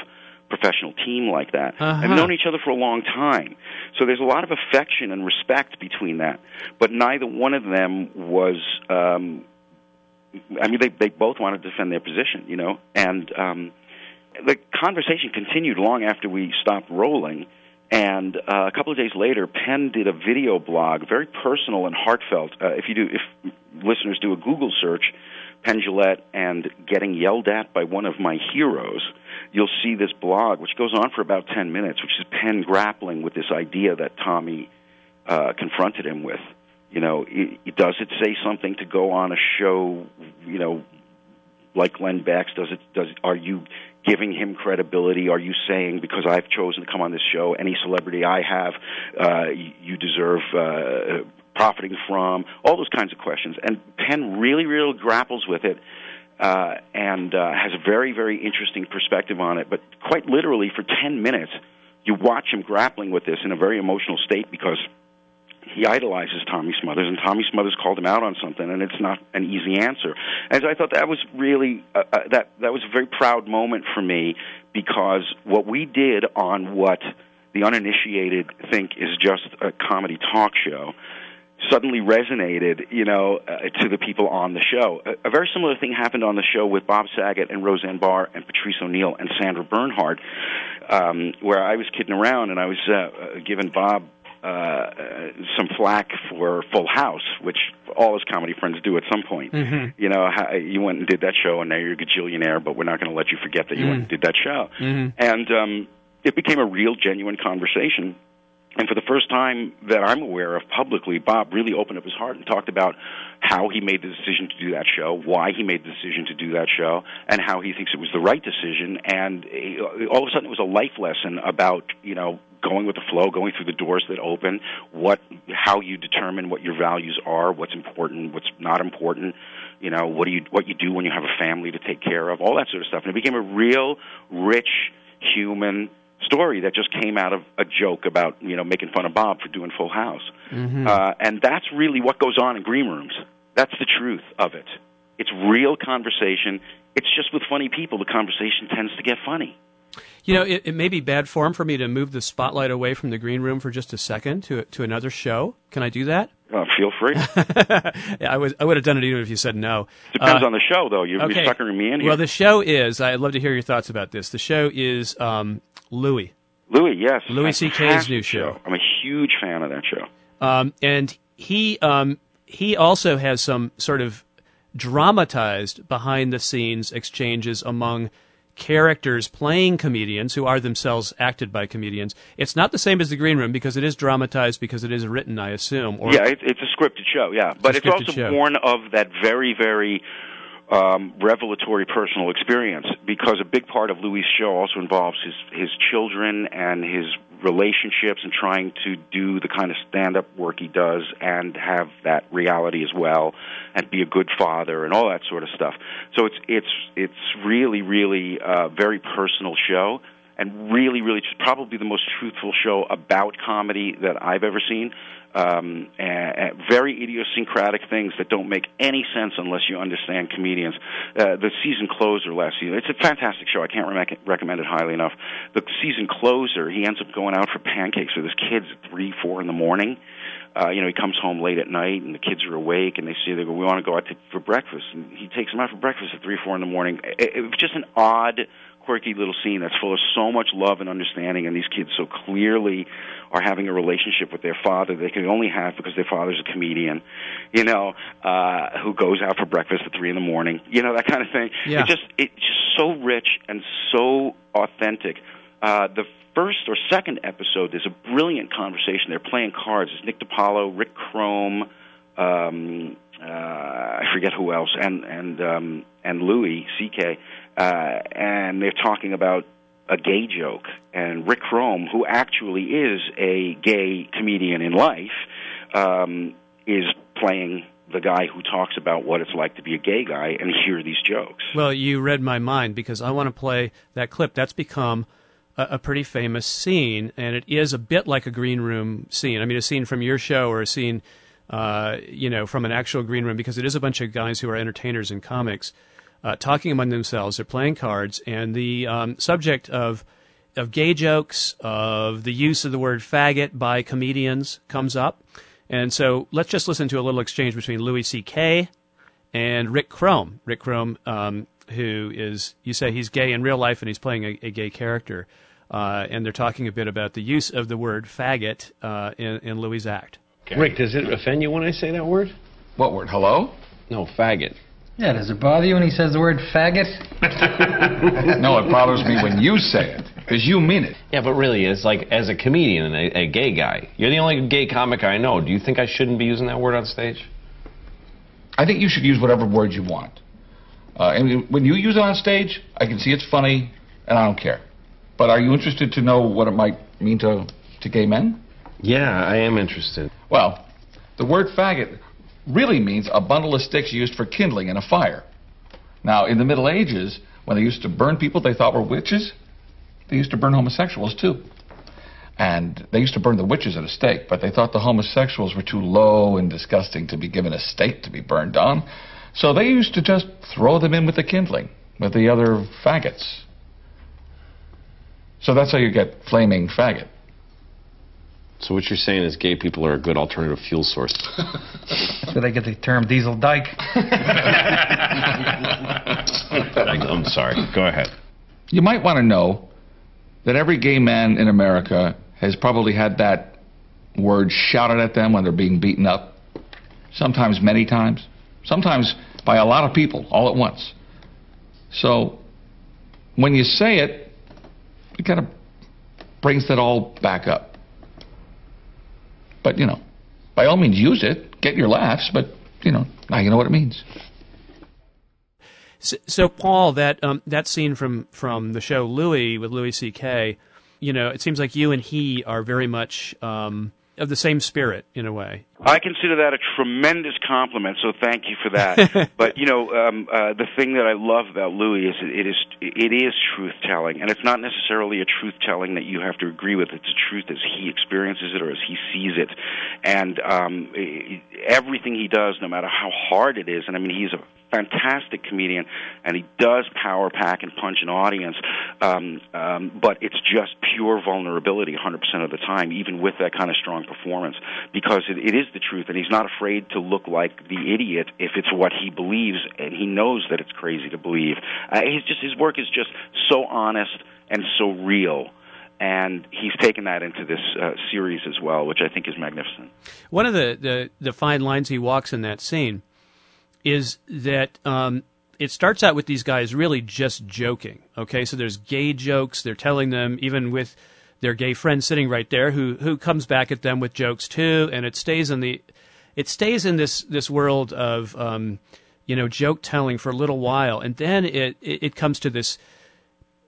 Speaker 2: professional team like that.
Speaker 1: Uh-huh.
Speaker 2: They've known each other for a long time. So there's a lot of affection and respect between that. But neither one of them was um I mean they they both wanted to defend their position, you know. And um the conversation continued long after we stopped rolling. And uh, a couple of days later, Penn did a video blog, very personal and heartfelt. Uh, if you do, if listeners do a Google search, Penn Jillette and getting yelled at by one of my heroes, you'll see this blog, which goes on for about ten minutes, which is Penn grappling with this idea that Tommy uh, confronted him with. You know, i i does it say something to go on a show? You know, like Glenn Beck's? Does it? Does are you giving him credibility? Are you saying because I've chosen to come on this show, any celebrity I have, uh, you, you deserve uh, profiting from? All those kinds of questions. And Penn really, really grapples with it. Uh, and uh, has a very, very interesting perspective on it. But quite literally, for 10 minutes, you watch him grappling with this in a very emotional state because he idolizes Tommy Smothers, and Tommy Smothers called him out on something, and it's not an easy answer. And so I thought that was really uh, uh, that that was a very proud moment for me because what we did on what the uninitiated think is just a comedy talk show suddenly resonated, you know, uh, to the people on the show. A, a very similar thing happened on the show with Bob Saget and Roseanne Barr and Patrice O'Neal and Sandra Bernhard, um, where I was kidding around and I was uh, uh, giving Bob uh, uh, some flack for Full House, which all his comedy friends do at some point.
Speaker 1: Mm-hmm.
Speaker 2: You know, how, you went and did that show, and now you're a gajillionaire, but we're not going to let you forget that you went and did that show. And um, it became a real, genuine conversation. And for the first time that I'm aware of publicly, Bob really opened up his heart and talked about how he made the decision to do that show, why he made the decision to do that show, and how he thinks it was the right decision. And all of a sudden, it was a life lesson about you know going with the flow, going through the doors that open, what, how you determine what your values are, what's important, what's not important. You know, what do you what you do when you have a family to take care of, all that sort of stuff. And it became a real, rich, human story that just came out of a joke about you know making fun of Bob for doing Full House, uh, and that's really what goes on in green rooms. That's the truth of it. It's real conversation. It's just with funny people. The conversation tends to get funny.
Speaker 1: You know, it, it may be bad form for me to move the spotlight away from the green room for just a second to to another show. Can I do that?
Speaker 2: Uh, feel free.
Speaker 1: Yeah, I would I would have done it even if you said no.
Speaker 2: Depends
Speaker 1: Uh,
Speaker 2: on the show, though. You're,
Speaker 1: okay.
Speaker 2: you're suckering me in here.
Speaker 1: Well, the show is. I'd love to hear your thoughts about this. The show is um, Louis,
Speaker 2: Louis, yes,
Speaker 1: Louis C.K.'s new show.
Speaker 2: I'm a huge fan of that show.
Speaker 1: um, and he um, he also has some sort of dramatized behind the scenes exchanges among characters playing comedians who are themselves acted by comedians. It's not the same as the green room because it is dramatized because it is written, I assume. Or
Speaker 2: yeah, it, it's a scripted show. Yeah, but it's
Speaker 1: scripted
Speaker 2: also
Speaker 1: show.
Speaker 2: born of that very, very um, revelatory personal experience because a big part of Louis' show also involves his his children and his relationships and trying to do the kind of stand up work he does and have that reality as well and be a good father and all that sort of stuff. So it's it's it's really really a very personal show and really really probably the most truthful show about comedy that I've ever seen um, and, and very idiosyncratic things that don't make any sense unless you understand comedians. Uh, the season closer last season, it's a fantastic show. I can't re- recommend it highly enough. The season closer, he ends up going out for pancakes with his kids at three, four in the morning. Uh, you know, he comes home late at night and the kids are awake and they say they go, "We want to go out to, for breakfast." And he takes them out for breakfast at three, four in the morning. It, it was just an odd quirky little scene that's full of so much love and understanding, and these kids so clearly are having a relationship with their father they can only have because their father's a comedian, you know, uh, who goes out for breakfast at three in the morning, you know, that kind of thing.
Speaker 1: Yeah.
Speaker 2: It just it's just so rich and so authentic. Uh, the first or second episode, there's a brilliant conversation. They're playing cards. It's Nick DiPaolo, Rick Crom, um, uh, I forget who else, and and um, and Louis C.K and they're talking about a gay joke. And Rick Crom, who actually is a gay comedian in life, um, is playing the guy who talks about what it's like to be a gay guy and hear these jokes.
Speaker 1: Well, you read my mind because I want to play that clip. That's become a, a, pretty famous scene, and it is a bit like a green room scene. I mean, a scene from your show or a scene, uh, you know, from an actual green room because it is a bunch of guys who are entertainers and comics uh, talking among themselves. They're playing cards, and the um, subject of of gay jokes, of the use of the word faggot by comedians comes up. And so let's just listen to a little exchange between Louis C.K. and Rick Crom. Rick Crom, um, who is, you say he's gay in real life and he's playing a, a gay character. Uh, and they're talking a bit about the use of the word faggot uh, in, in Louis' act.
Speaker 8: Okay. Rick, does it offend you when I say that word?
Speaker 5: What word? Hello?
Speaker 8: No, faggot.
Speaker 9: Yeah, does it bother you when he says the word faggot?
Speaker 5: no, it bothers me when you say it, because you mean it.
Speaker 8: Yeah, but really, it's like, as a comedian and a, a, gay guy, you're the only gay comic I know. Do you think I shouldn't be using that word on stage?
Speaker 5: I think you should use whatever word you want. Uh, and when you use it on stage, I can see it's funny, and I don't care. But are you interested to know what it might mean to, to gay men?
Speaker 8: Yeah, I am interested.
Speaker 5: Well, the word faggot really means a bundle of sticks used for kindling in a fire. Now, in the Middle Ages, when they used to burn people they thought were witches, they used to burn homosexuals too. And they used to burn the witches at a stake, but they thought the homosexuals were too low and disgusting to be given a stake to be burned on. So they used to just throw them in with the kindling, with the other faggots. So that's how you get flaming faggot.
Speaker 8: So what you're saying is gay people are a good alternative fuel source.
Speaker 9: so they get the term diesel dyke.
Speaker 8: I'm sorry. Go ahead.
Speaker 5: You might want to know that every gay man in America has probably had that word shouted at them when they're being beaten up. Sometimes many times. Sometimes by a lot of people all at once. So when you say it, it kind of brings that all back up. But, you know, by all means use it, get your laughs, but, you know, now you know what it means.
Speaker 1: So, so Paul, that um, that scene from from the show Louie with Louis C.K., you know, it seems like you and he are very much um, of the same spirit in a way.
Speaker 2: I consider that a tremendous compliment, so thank you for that. but you know, um, uh, the thing that I love about Louis is it is it is truth telling, and it's not necessarily a truth telling that you have to agree with. It's a truth as he experiences it or as he sees it, and um, everything he does, no matter how hard it is. And I mean, he's a fantastic comedian, and he does power pack and punch an audience. Um, um, but it's just pure vulnerability 100% of the time, even with that kind of strong performance, because it, it is the truth, and he's not afraid to look like the idiot if it's what he believes, and he knows that it's crazy to believe. Uh, he's just his work is just so honest and so real and he's taken that into this uh, series as well, which I think is magnificent.
Speaker 1: One of the, the, the fine lines he walks in that scene is that um, it starts out with these guys really just joking. Okay, so there's gay jokes. They're telling them even with their gay friend sitting right there who who comes back at them with jokes too, and it stays in the it stays in this this world of um, you know, joke telling for a little while, and then it it, it comes to this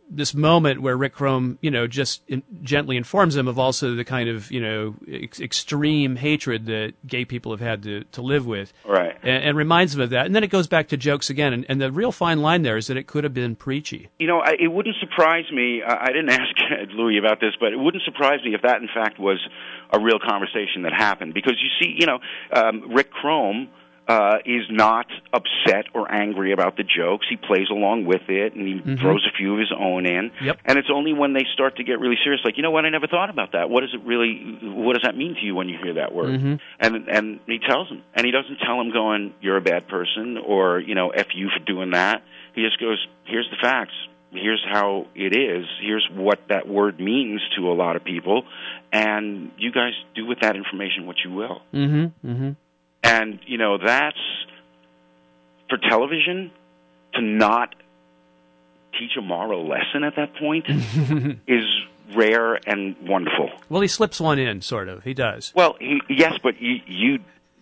Speaker 1: this moment where Rick Crom, you know, just in, gently informs him of also the kind of you know ex- extreme hatred that gay people have had to, to live with,
Speaker 2: Right.
Speaker 1: and, and reminds him of that. And then it goes back to jokes again, and, and the real fine line there is that it could have been preachy.
Speaker 2: You know, I, it wouldn't surprise me. I, I didn't ask Louis about this, but it wouldn't surprise me if that, in fact, was a real conversation that happened. Because you see, you know, um, Rick Chrome uh, is not upset or angry about the jokes. He plays along with it, and he
Speaker 1: Mhm.
Speaker 2: throws a few of his own in.
Speaker 1: Yep.
Speaker 2: And it's only when they start to get really serious, like, you know what? I never thought about that. What does it really? What does that mean to you when you hear that word?
Speaker 1: Mhm.
Speaker 2: and and he tells him, and he doesn't tell him going, "You're a bad person," or you know, "f you for doing that." He just goes, "Here's the facts. Here's how it is. Here's what that word means to a lot of people, and you guys do with that information what you will."
Speaker 1: Mm-hmm. Mm-hmm.
Speaker 2: And you know, that's for television to not teach a moral lesson at that point is rare and wonderful.
Speaker 1: Well, he slips one in, sort of. He does.
Speaker 2: Well, he, yes, but you you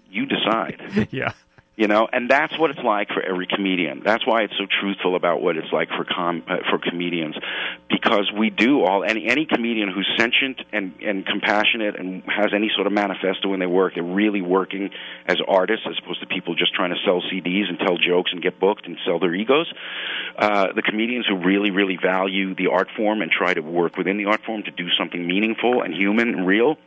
Speaker 2: you decide.
Speaker 1: yeah.
Speaker 2: You know, and that's what it's like for every comedian. That's why it's so truthful about what it's like for com uh, for comedians, because we do all any any comedian who's sentient and and compassionate and has any sort of manifesto when they work. They're really working as artists as opposed to people just trying to sell CDs and tell jokes and get booked and sell their egos. Uh, the comedians who really really value the art form and try to work within the art form to do something meaningful and human and real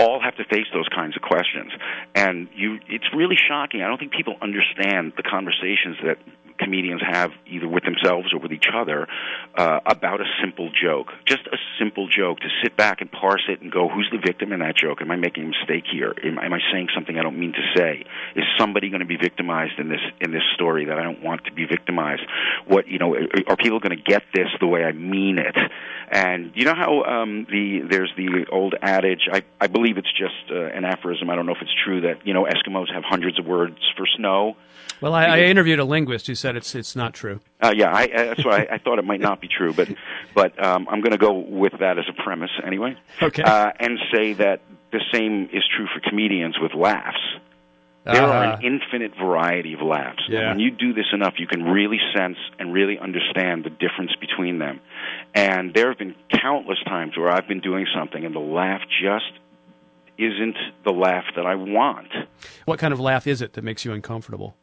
Speaker 2: all have to face those kinds of questions. And you, it's really shocking. I don't think people understand the conversations that comedians have either with themselves or with each other uh, about a simple joke. Just a simple joke to sit back and parse it and go, who's the victim in that joke? Am I making a mistake here? Am, am I saying something I don't mean to say? Is somebody going to be victimized in this in this story that I don't want to be victimized? What you know, are people going to get this the way I mean it? And you know how um, the there's the old adage. I I believe it's just uh, an aphorism. I don't know if it's true that you know Eskimos have hundreds of words for snow.
Speaker 1: Well, I, I interviewed a linguist who said it's it's not true.
Speaker 2: Uh, yeah, I, I, that's why I, I thought it might not be true, but but um, I'm going to go with that as a premise anyway.
Speaker 1: Okay.
Speaker 2: Uh, and say that the same is true for comedians with laughs. There are
Speaker 1: Ah.
Speaker 2: an infinite variety of laughs.
Speaker 1: Yeah.
Speaker 2: when you do this enough, you can really sense and really understand the difference between them. And there have been countless times where I've been doing something and the laugh just isn't the laugh that I want.
Speaker 1: What kind of laugh is it that makes you uncomfortable?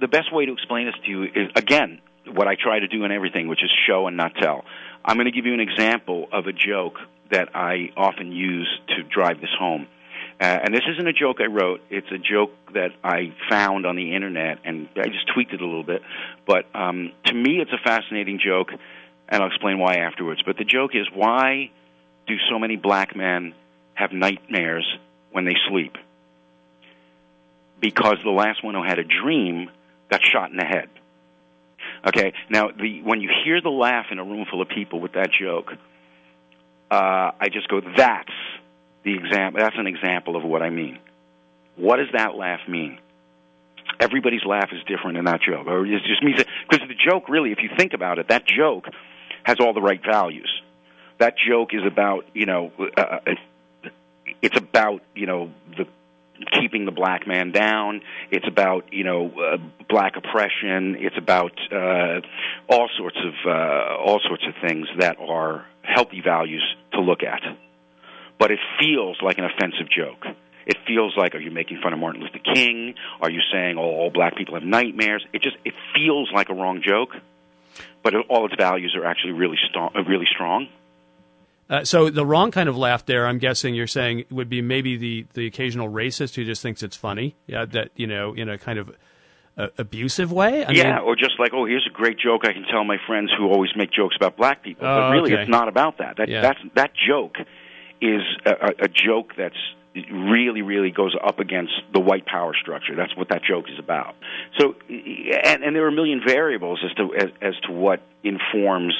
Speaker 2: The, best way to explain this to you is again what I try to do in everything, which is show and not tell. I'm going to give you an example of a joke that I often use to drive this home. Uh, and this isn't a joke I wrote. It's a joke that I found on the internet, and I just tweaked it a little bit. But um, to me, it's a fascinating joke, and I'll explain why afterwards. But the joke is why do so many black men have nightmares when they sleep? Because the last one who had a dream got shot in the head. Okay, now the when you hear the laugh in a room full of people with that joke, uh, I just go, "That's the example. That's an example of what I mean." What does that laugh mean? Everybody's laugh is different in that joke, or it just means because the joke, really, if you think about it, that joke has all the right values. That joke is about you know, uh, it's about you know the keeping the black man down. It's about you know uh, black oppression. It's about uh, all sorts of uh, all sorts of things that are healthy values to look at. But it feels like an offensive joke. It feels like, are you making fun of Martin Luther King? Are you saying, oh, all black people have nightmares? It just it feels like a wrong joke, but it, all its values are actually really strong. Really strong.
Speaker 1: Uh, so the wrong kind of laugh there, I'm guessing you're saying would be maybe the, the occasional racist who just thinks it's funny. Yeah, that you know, in a kind of uh, abusive way. I
Speaker 2: yeah,
Speaker 1: mean,
Speaker 2: or just like, oh, here's a great joke I can tell my friends who always make jokes about black people.
Speaker 1: Oh,
Speaker 2: but really,
Speaker 1: okay.
Speaker 2: it's not about that. That
Speaker 1: Yeah.
Speaker 2: that's that joke is a, a, joke that's really, really goes up against the white power structure. That's what that joke is about. So, and, and there are a million variables as to as, as to what informs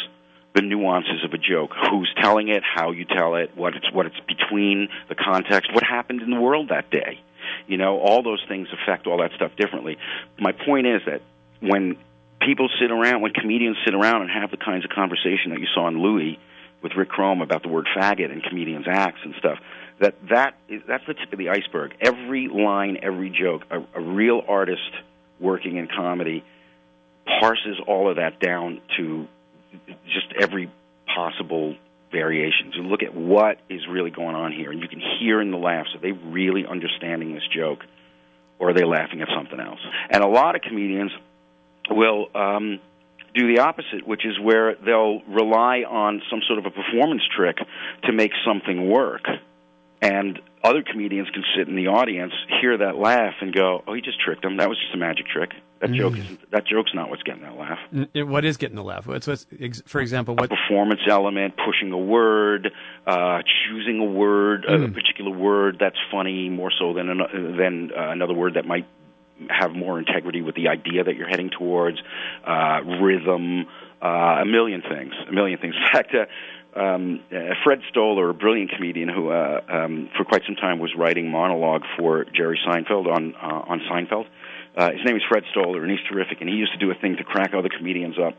Speaker 2: the nuances of a joke. Who's telling it? How you tell it? What it's what it's between the context. What happened in the world that day? You know, all those things affect all that stuff differently. My point is that when people sit around, when comedians sit around and have the kinds of conversation that you saw in Louie with Rick Crom about the word faggot and comedians' acts and stuff, that that is that's the tip of the iceberg. Every line, every joke, a, a real artist working in comedy parses all of that down to just every possible variation. To look at what is really going on here, and you can hear in the laughs. Are they really understanding this joke, or are they laughing at something else? And a lot of comedians will um, do the opposite, which is where they'll rely on some sort of a performance trick to make something work. And other comedians can sit in the audience, hear that laugh, and go, "Oh, he just tricked them. That was just a magic trick. That joke
Speaker 1: Mm.
Speaker 2: isn't. That joke's not what's getting that laugh."
Speaker 1: N- What is getting the laugh? What's, what's for example,
Speaker 2: a
Speaker 1: what?
Speaker 2: performance element, pushing a word, uh, choosing a word, a
Speaker 1: Mm.
Speaker 2: particular word that's funny more so than an, than uh, another word that might have more integrity with the idea that you're heading towards, uh, rhythm, uh, a million things, a million things. In fact, uh, um, uh, Fred Stoller, a brilliant comedian who uh, um, for quite some time was writing monologue for Jerry Seinfeld on uh, on Seinfeld. Uh, his name is Fred Stoller, and he's terrific. And he used to do a thing to crack other comedians up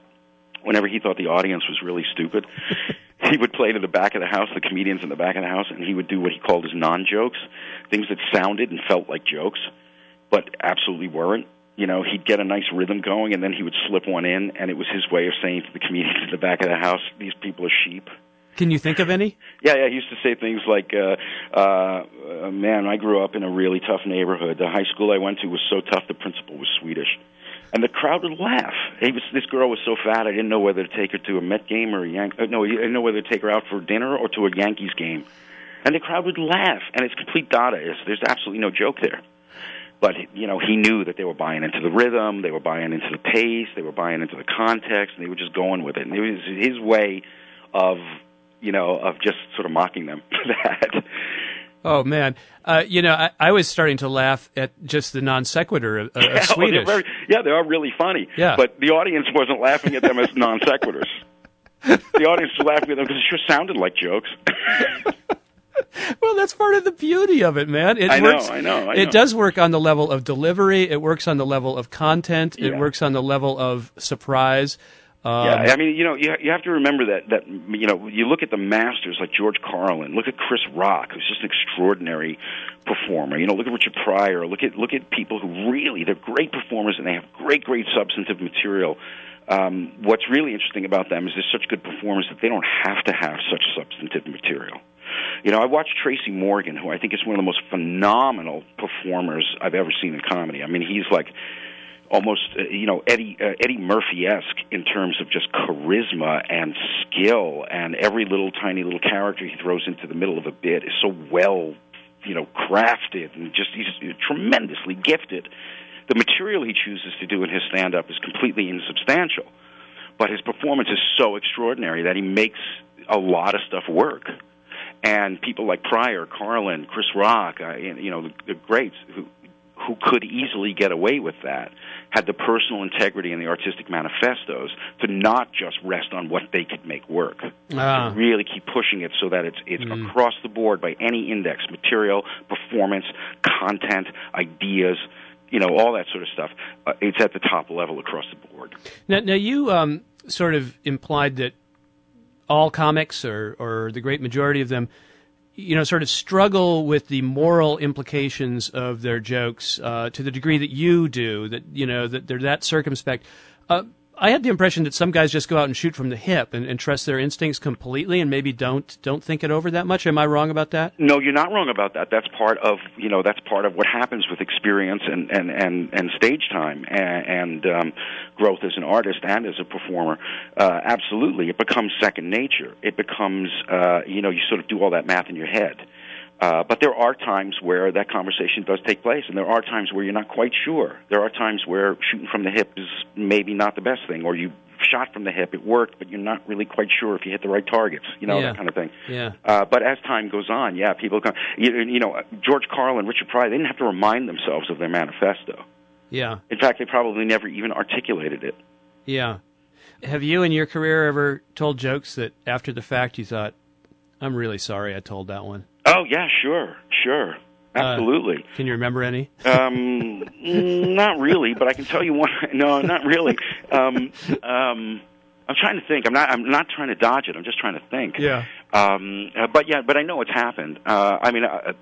Speaker 2: whenever he thought the audience was really stupid, he would play to the back of the house, the comedians in the back of the house, and he would do what he called his non jokes, things that sounded and felt like jokes, but absolutely weren't. You know, he'd get a nice rhythm going, and then he would slip one in, and it was his way of saying to the comedians in the back of the house, "These people are sheep."
Speaker 1: Can you think of any?
Speaker 2: Yeah, yeah. He used to say things like, uh, uh, uh, "Man, I grew up in a really tough neighborhood. The high school I went to was so tough. The principal was Swedish." And the crowd would laugh. He was, this girl was so fat, I didn't know whether to take her to a Met game or a Yank. Uh, no, I didn't know whether to take her out for dinner or to a Yankees game. And the crowd would laugh, and it's complete Dadaist. There's absolutely no joke there. But you know, he knew that they were buying into the rhythm, they were buying into the pace, they were buying into the context, and they were just going with it. And it was his way of, you know, of just sort of mocking them for that.
Speaker 1: Oh man, uh, you know, I, I was starting to laugh at just the non sequitur of, of
Speaker 2: Yeah,
Speaker 1: Swedish.
Speaker 2: they're very, yeah, they are really funny.
Speaker 1: Yeah.
Speaker 2: But the audience wasn't laughing at them as non sequiturs. the audience was laughing at them because it sure sounded like jokes.
Speaker 1: well, that's part of the beauty of it, man. It
Speaker 2: I know,
Speaker 1: works,
Speaker 2: I know, I
Speaker 1: it does work on the level of delivery. It works on the level of content. It works on the level of surprise. Um,
Speaker 2: yeah, I mean, you know, you you have to remember that that you know, you look at the masters like George Carlin, look at Chris Rock, who's just an extraordinary performer. You know, look at Richard Pryor, look at look at people who really they're great performers and they have great great substantive material. Um, what's really interesting about them is they're such good performers that they don't have to have such substantive material. You know, I watched Tracy Morgan, who I think is one of the most phenomenal performers I've ever seen in comedy. I mean, he's like almost uh, you know Eddie uh, Eddie Murphy esque in terms of just charisma and skill, and every little tiny little character he throws into the middle of a bit is so well you know crafted and just he's tremendously gifted. The material he chooses to do in his stand up is completely insubstantial, but his performance is so extraordinary that he makes a lot of stuff work. And people like Pryor, Carlin, Chris Rock, uh, you know, the, the greats who who could easily get away with that had the personal integrity and the artistic manifestos to not just rest on what they could make work.
Speaker 1: Ah.
Speaker 2: To really keep pushing it so that it's it's
Speaker 1: Mm.
Speaker 2: across the board by any index, material, performance, content, ideas, you know, all that sort of stuff. Uh, it's at the top level across the board.
Speaker 1: Now, now you um, sort of implied that all comics, or or the great majority of them, you know, sort of struggle with the moral implications of their jokes uh, to the degree that you do. That you know that they're that circumspect. Uh, I had the impression that some guys just go out and shoot from the hip and, and trust their instincts completely, and maybe don't don't think it over that much. Am I wrong about that?
Speaker 2: No, you're not wrong about that. That's part of you know that's part of what happens with experience and and and, and stage time and, and um, growth as an artist and as a performer. Uh, absolutely, it becomes second nature. It becomes uh, you know you sort of do all that math in your head. Uh, but there are times where that conversation does take place, and there are times where you're not quite sure. There are times where shooting from the hip is maybe not the best thing, or you shot from the hip, it worked, but you're not really quite sure if you hit the right targets. You know
Speaker 1: Yeah.
Speaker 2: that kind of thing.
Speaker 1: Yeah.
Speaker 2: Uh, but as time goes on, yeah, people come. You, you know, George Carlin, Richard Pryor, they didn't have to remind themselves of their manifesto.
Speaker 1: Yeah.
Speaker 2: In fact, they probably never even articulated it.
Speaker 1: Yeah. Have you in your career ever told jokes that after the fact you thought, I'm really sorry I told that one?
Speaker 2: Oh yeah, sure, sure, absolutely.
Speaker 1: Can you remember any?
Speaker 2: um, not really, but I can tell you one. No, not really. Um, um, I'm trying to think. I'm not. I'm not trying to dodge it. I'm just trying to think.
Speaker 1: Yeah.
Speaker 2: Um, uh, but yeah, but I know it's happened. Uh, I mean, uh,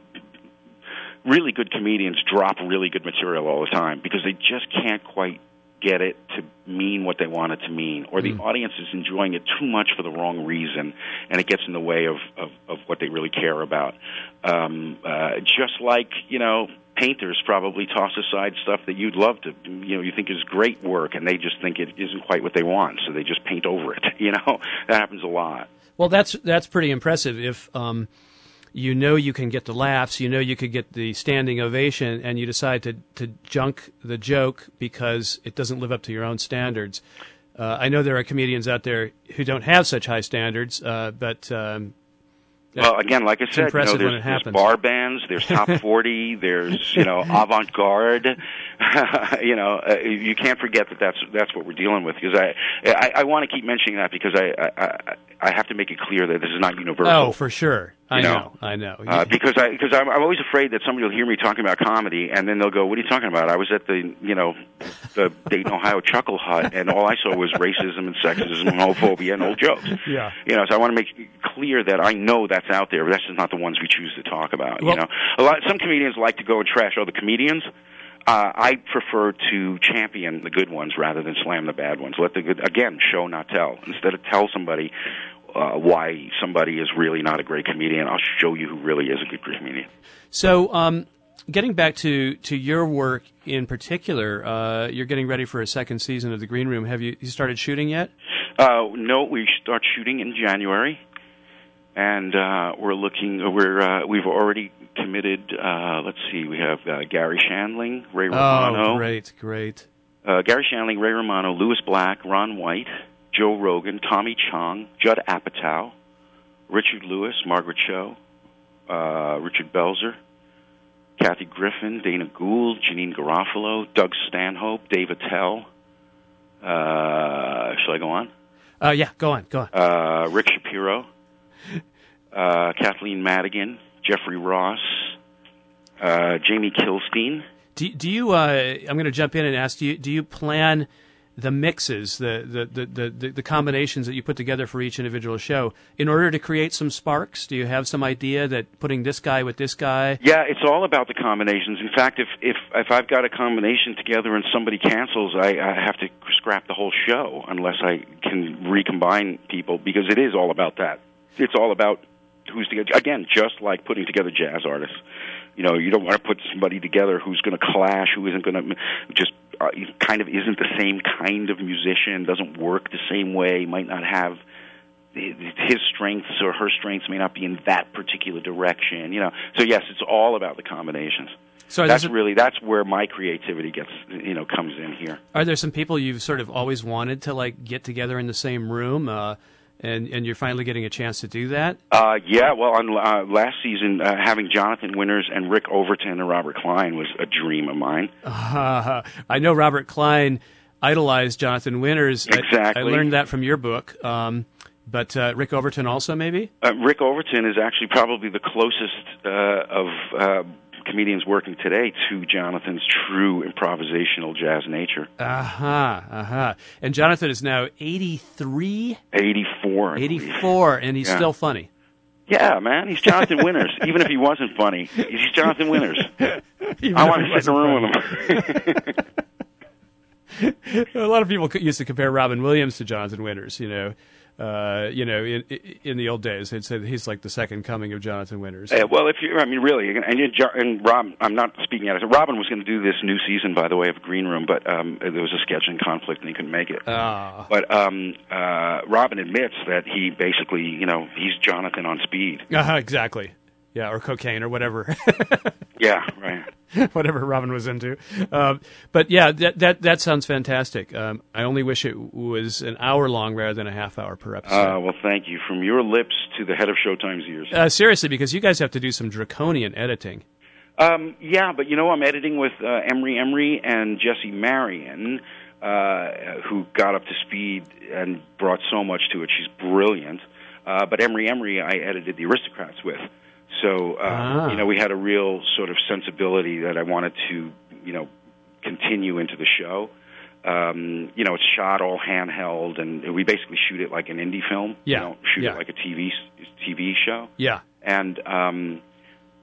Speaker 2: really good comedians drop really good material all the time because they just can't quite get it to mean what they want it to mean, or the audience is enjoying it too much for the wrong reason, and it gets in the way of of, of what they really care about. Um, uh, just like you know, painters probably toss aside stuff that you'd love to, you know, you think is great work, and they just think it isn't quite what they want, so they just paint over it. You know, that happens a lot.
Speaker 1: Well, that's that's pretty impressive. If um, you know you can get the laughs, you know you could get the standing ovation, and you decide to to junk the joke because it doesn't live up to your own standards. Uh, I know there are comedians out there who don't have such high standards, uh, but um,
Speaker 2: Well, again, like I said, you know, there's, there's bar bands, there's top forty, there's you know avant garde. you know, uh, you can't forget that that's that's what we're dealing with. Because I I, I want to keep mentioning that because I, I I I have to make it clear that this is not universal.
Speaker 1: oh, for sure, I know,
Speaker 2: know.
Speaker 1: I know.
Speaker 2: Uh, because I because I'm, I'm always afraid that somebody will hear me talking about comedy and then they'll go, "What are you talking about?" I was at the you know the Dayton, Ohio Chuckle Hut, and all I saw was racism and sexism and homophobia and old jokes.
Speaker 1: Yeah.
Speaker 2: You know, so I want to make clear that I know that's out there, but that's just not the ones we choose to talk about.
Speaker 1: Well-
Speaker 2: you know, a lot some comedians like to go and trash other comedians. Uh, I prefer to champion the good ones rather than slam the bad ones. Let the good again show not tell. Instead of tell somebody uh, why somebody is really not a great comedian, I'll show you who really is a good comedian.
Speaker 1: So, um, getting back to, to your work in particular, uh, you're getting ready for a second season of The Green Room. Have you, you started shooting yet?
Speaker 2: Uh, no, we start shooting in January, and uh, we're looking. We're uh, we've already committed. Uh, let's see, we have uh, Garry Shandling, Ray Romano,
Speaker 1: Oh, great, great.
Speaker 2: uh, Garry Shandling, Ray Romano, Lewis Black, Ron White, Joe Rogan, Tommy Chong, Judd Apatow, Richard Lewis, Margaret Cho, uh, Richard Belzer, Kathy Griffin, Dana Gould, Janeane Garofalo, Doug Stanhope, Dave Attell. Uh, shall I go on?
Speaker 1: Uh, yeah, go on, go on.
Speaker 2: uh, Rick Shapiro, uh, Kathleen Madigan, Jeffrey Ross, uh, Jamie Kilstein.
Speaker 1: Do, do you? Uh, I'm going to jump in and ask. Do you, do you plan the mixes, the the, the, the, the combinations that you put together for each individual show in order to create some sparks? Do you have some idea that putting this guy with this guy?
Speaker 2: Yeah, it's all about the combinations. In fact, if if if I've got a combination together and somebody cancels, I, I have to scrap the whole show unless I can recombine people because it is all about that. It's all about who's together. Again, just like putting together jazz artists. You know, you don't want to put somebody together who's going to clash, who isn't going to just uh, kind of isn't the same kind of musician, doesn't work the same way, might not have his strengths or her strengths may not be in that particular direction. You know, so yes, it's all about the combinations.
Speaker 1: So
Speaker 2: that's really that's where my creativity gets you know comes in here.
Speaker 1: Are there some people you've sort of always wanted to like get together in the same room, uh, and and you're finally getting a chance to do that?
Speaker 2: Uh, yeah, well, on uh, last season, uh, having Jonathan Winters and Rick Overton and Robert Klein was a dream of mine.
Speaker 1: Uh, I know Robert Klein idolized Jonathan Winters. I- I, learned that from your book. Um, but uh, Rick Overton also, maybe?
Speaker 2: Uh, Rick Overton is actually probably the closest uh, of uh, comedians working today to Jonathan's true improvisational jazz nature.
Speaker 1: Uh huh. Uh huh. And Jonathan is now 83,
Speaker 2: 84.
Speaker 1: 84, and he's
Speaker 2: Yeah.
Speaker 1: still funny.
Speaker 2: Yeah, man, he's Jonathan Winters. Even if he wasn't funny, he's Jonathan Winters.
Speaker 1: Even
Speaker 2: I want to sit in the room with him.
Speaker 1: a lot of people used to compare Robin Williams to Jonathan Winters. You know, uh, you know, in, in the old days, they'd say he's like the second coming of Jonathan Winters.
Speaker 2: Uh, well, if you, I mean, really, and, and, Jo- and Rob, I'm not speaking out of Robin was going to do this new season, by the way, of Green Room, but um, there was a scheduling conflict and he couldn't make it.
Speaker 1: Ah.
Speaker 2: But um, uh, Robin admits that he basically, you know, he's Jonathan on speed.
Speaker 1: Uh-huh, exactly. Yeah, or cocaine or whatever.
Speaker 2: Yeah, right.
Speaker 1: whatever Robin was into. Um, but yeah, that that that sounds fantastic. Um, I only wish it was an hour long rather than a half hour per episode.
Speaker 2: Uh, well, thank you. From your lips to the head of Showtime's ears.
Speaker 1: Uh, seriously, because you guys have to do some draconian editing.
Speaker 2: Um, yeah, but you know, I'm editing with uh, Emery Emery and Jesse Marion, uh, who got up to speed and brought so much to it. She's brilliant. Uh, but Emery Emery, I edited The Aristocrats with. So, uh,
Speaker 1: Ah.
Speaker 2: you know, we had a real sort of sensibility that I wanted to, you know, continue into the show. Um, you know, it's shot all handheld, and we basically shoot it like an indie film.
Speaker 1: Yeah,
Speaker 2: You know, shoot
Speaker 1: yeah.
Speaker 2: it like a TV TV show
Speaker 1: Yeah.
Speaker 2: and um,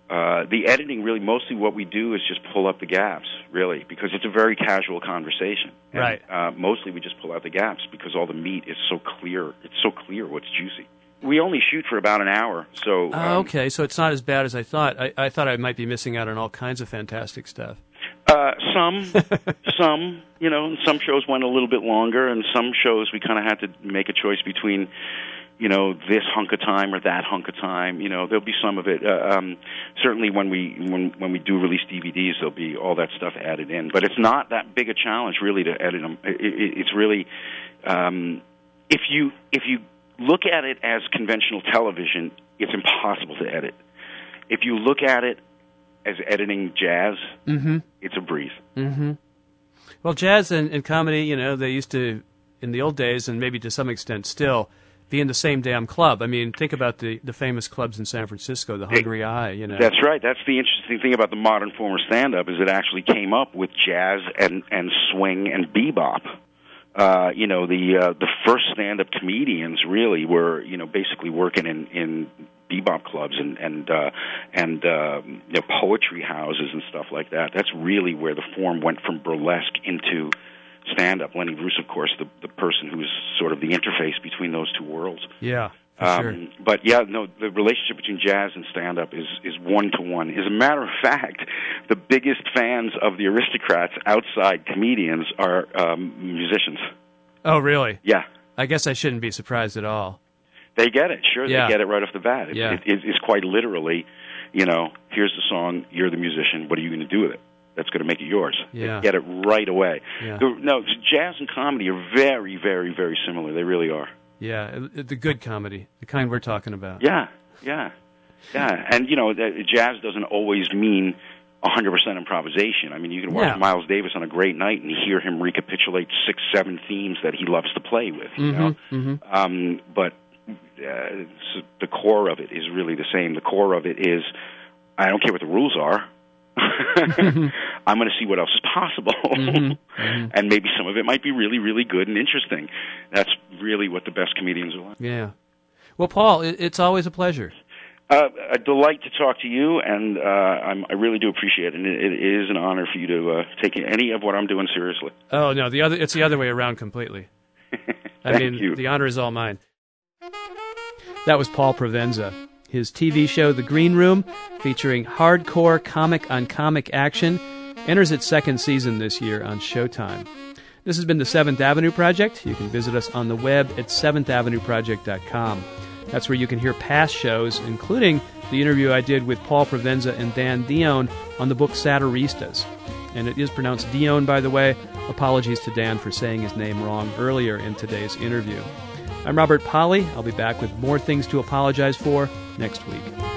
Speaker 2: uh, the editing really mostly what we do is just pull up the gaps, really, because it's a very casual conversation. And,
Speaker 1: Right.
Speaker 2: Uh, mostly we just pull out the gaps because all the meat is so clear. It's so clear what's juicy. We only shoot for about an hour, so
Speaker 1: Oh,
Speaker 2: um,
Speaker 1: okay, so it's not as bad as I thought. I, I thought I might be missing out on all kinds of fantastic stuff.
Speaker 2: Uh, some, some, you know, and some shows went a little bit longer, and some shows we kind of had to make a choice between, you know, this hunk of time or that hunk of time. You know, there'll be some of it. Uh, um, certainly, when we when when we do release DVDs, there'll be all that stuff added in. But it's not that big a challenge, really, to edit them. It, it, it's really, um, if you if you look at it as conventional television, it's impossible to edit. If you look at it as editing jazz,
Speaker 1: Mm-hmm.
Speaker 2: it's a breeze.
Speaker 1: Mm-hmm. Well, jazz and, and comedy, you know, they used to, in the old days, and maybe to some extent still, be in the same damn club. I mean, think about the, the famous clubs in San Francisco, the hungry i, you know.
Speaker 2: That's right. That's the interesting thing about the modern form of stand-up is it actually came up with jazz and and swing and bebop. Uh, you know, the uh, the first stand-up comedians really were you know basically working in in bebop clubs and and uh, and uh, you know, poetry houses and stuff like that. That's really where the form went from burlesque into stand-up. Lenny Bruce, of course, the the person who's sort of the interface between those two worlds.
Speaker 1: Yeah, for
Speaker 2: Um,
Speaker 1: sure.
Speaker 2: But yeah, no, the relationship between jazz and stand up is is one to one. As a matter of fact, the biggest fans of the aristocrats outside comedians are um, musicians.
Speaker 1: Oh, really?
Speaker 2: Yeah,
Speaker 1: I guess I shouldn't be surprised at all.
Speaker 2: they get it. Sure,
Speaker 1: Yeah.
Speaker 2: they get it right off the bat. It,
Speaker 1: Yeah.
Speaker 2: it, it, it's quite literally, you know, here's the song, you're the musician. What are you going to do with it? That's going to make it yours.
Speaker 1: Yeah.
Speaker 2: They get it right away.
Speaker 1: Yeah.
Speaker 2: No, jazz and comedy are very, very, very similar. They really are.
Speaker 1: Yeah, the good comedy, the kind we're talking about.
Speaker 2: Yeah, yeah, yeah. And you know, jazz doesn't always mean 100% improvisation. I mean, you can watch
Speaker 1: Yeah.
Speaker 2: Miles Davis on a great night and hear him recapitulate six, seven themes that he loves to play with. You know,
Speaker 1: Mm-hmm.
Speaker 2: um, but uh, the core of it is really the same. The core of it is, I don't care what the rules are. I'm going to see what else is possible,
Speaker 1: Mm-hmm.
Speaker 2: and maybe some of it might be really, really good and interesting. That's really what the best comedians are like.
Speaker 1: Yeah. Well, Paul, it's always a pleasure.
Speaker 2: Uh, a delight to talk to you, and uh, I'm, I really do appreciate it. And it, it is an honor for you to uh, take any of what I'm doing seriously.
Speaker 1: Oh no, the other it's the other way around completely. I
Speaker 2: Thank
Speaker 1: mean,
Speaker 2: you.
Speaker 1: the honor is all mine. That was Paul Provenza. His TV show The Green Room, featuring hardcore comic on comic action, enters its second season this year on Showtime. This has been the Seventh Avenue Project. You can visit us on the web at seventhavenueproject.com. That's where you can hear past shows, including the interview I did with Paul Provenza and Dan Dion on the book Satiristas. And it is pronounced Dion, by the way. Apologies to Dan for saying his name wrong earlier in today's interview. I'm Robert Pollie. I'll be back with more things to apologize for next week.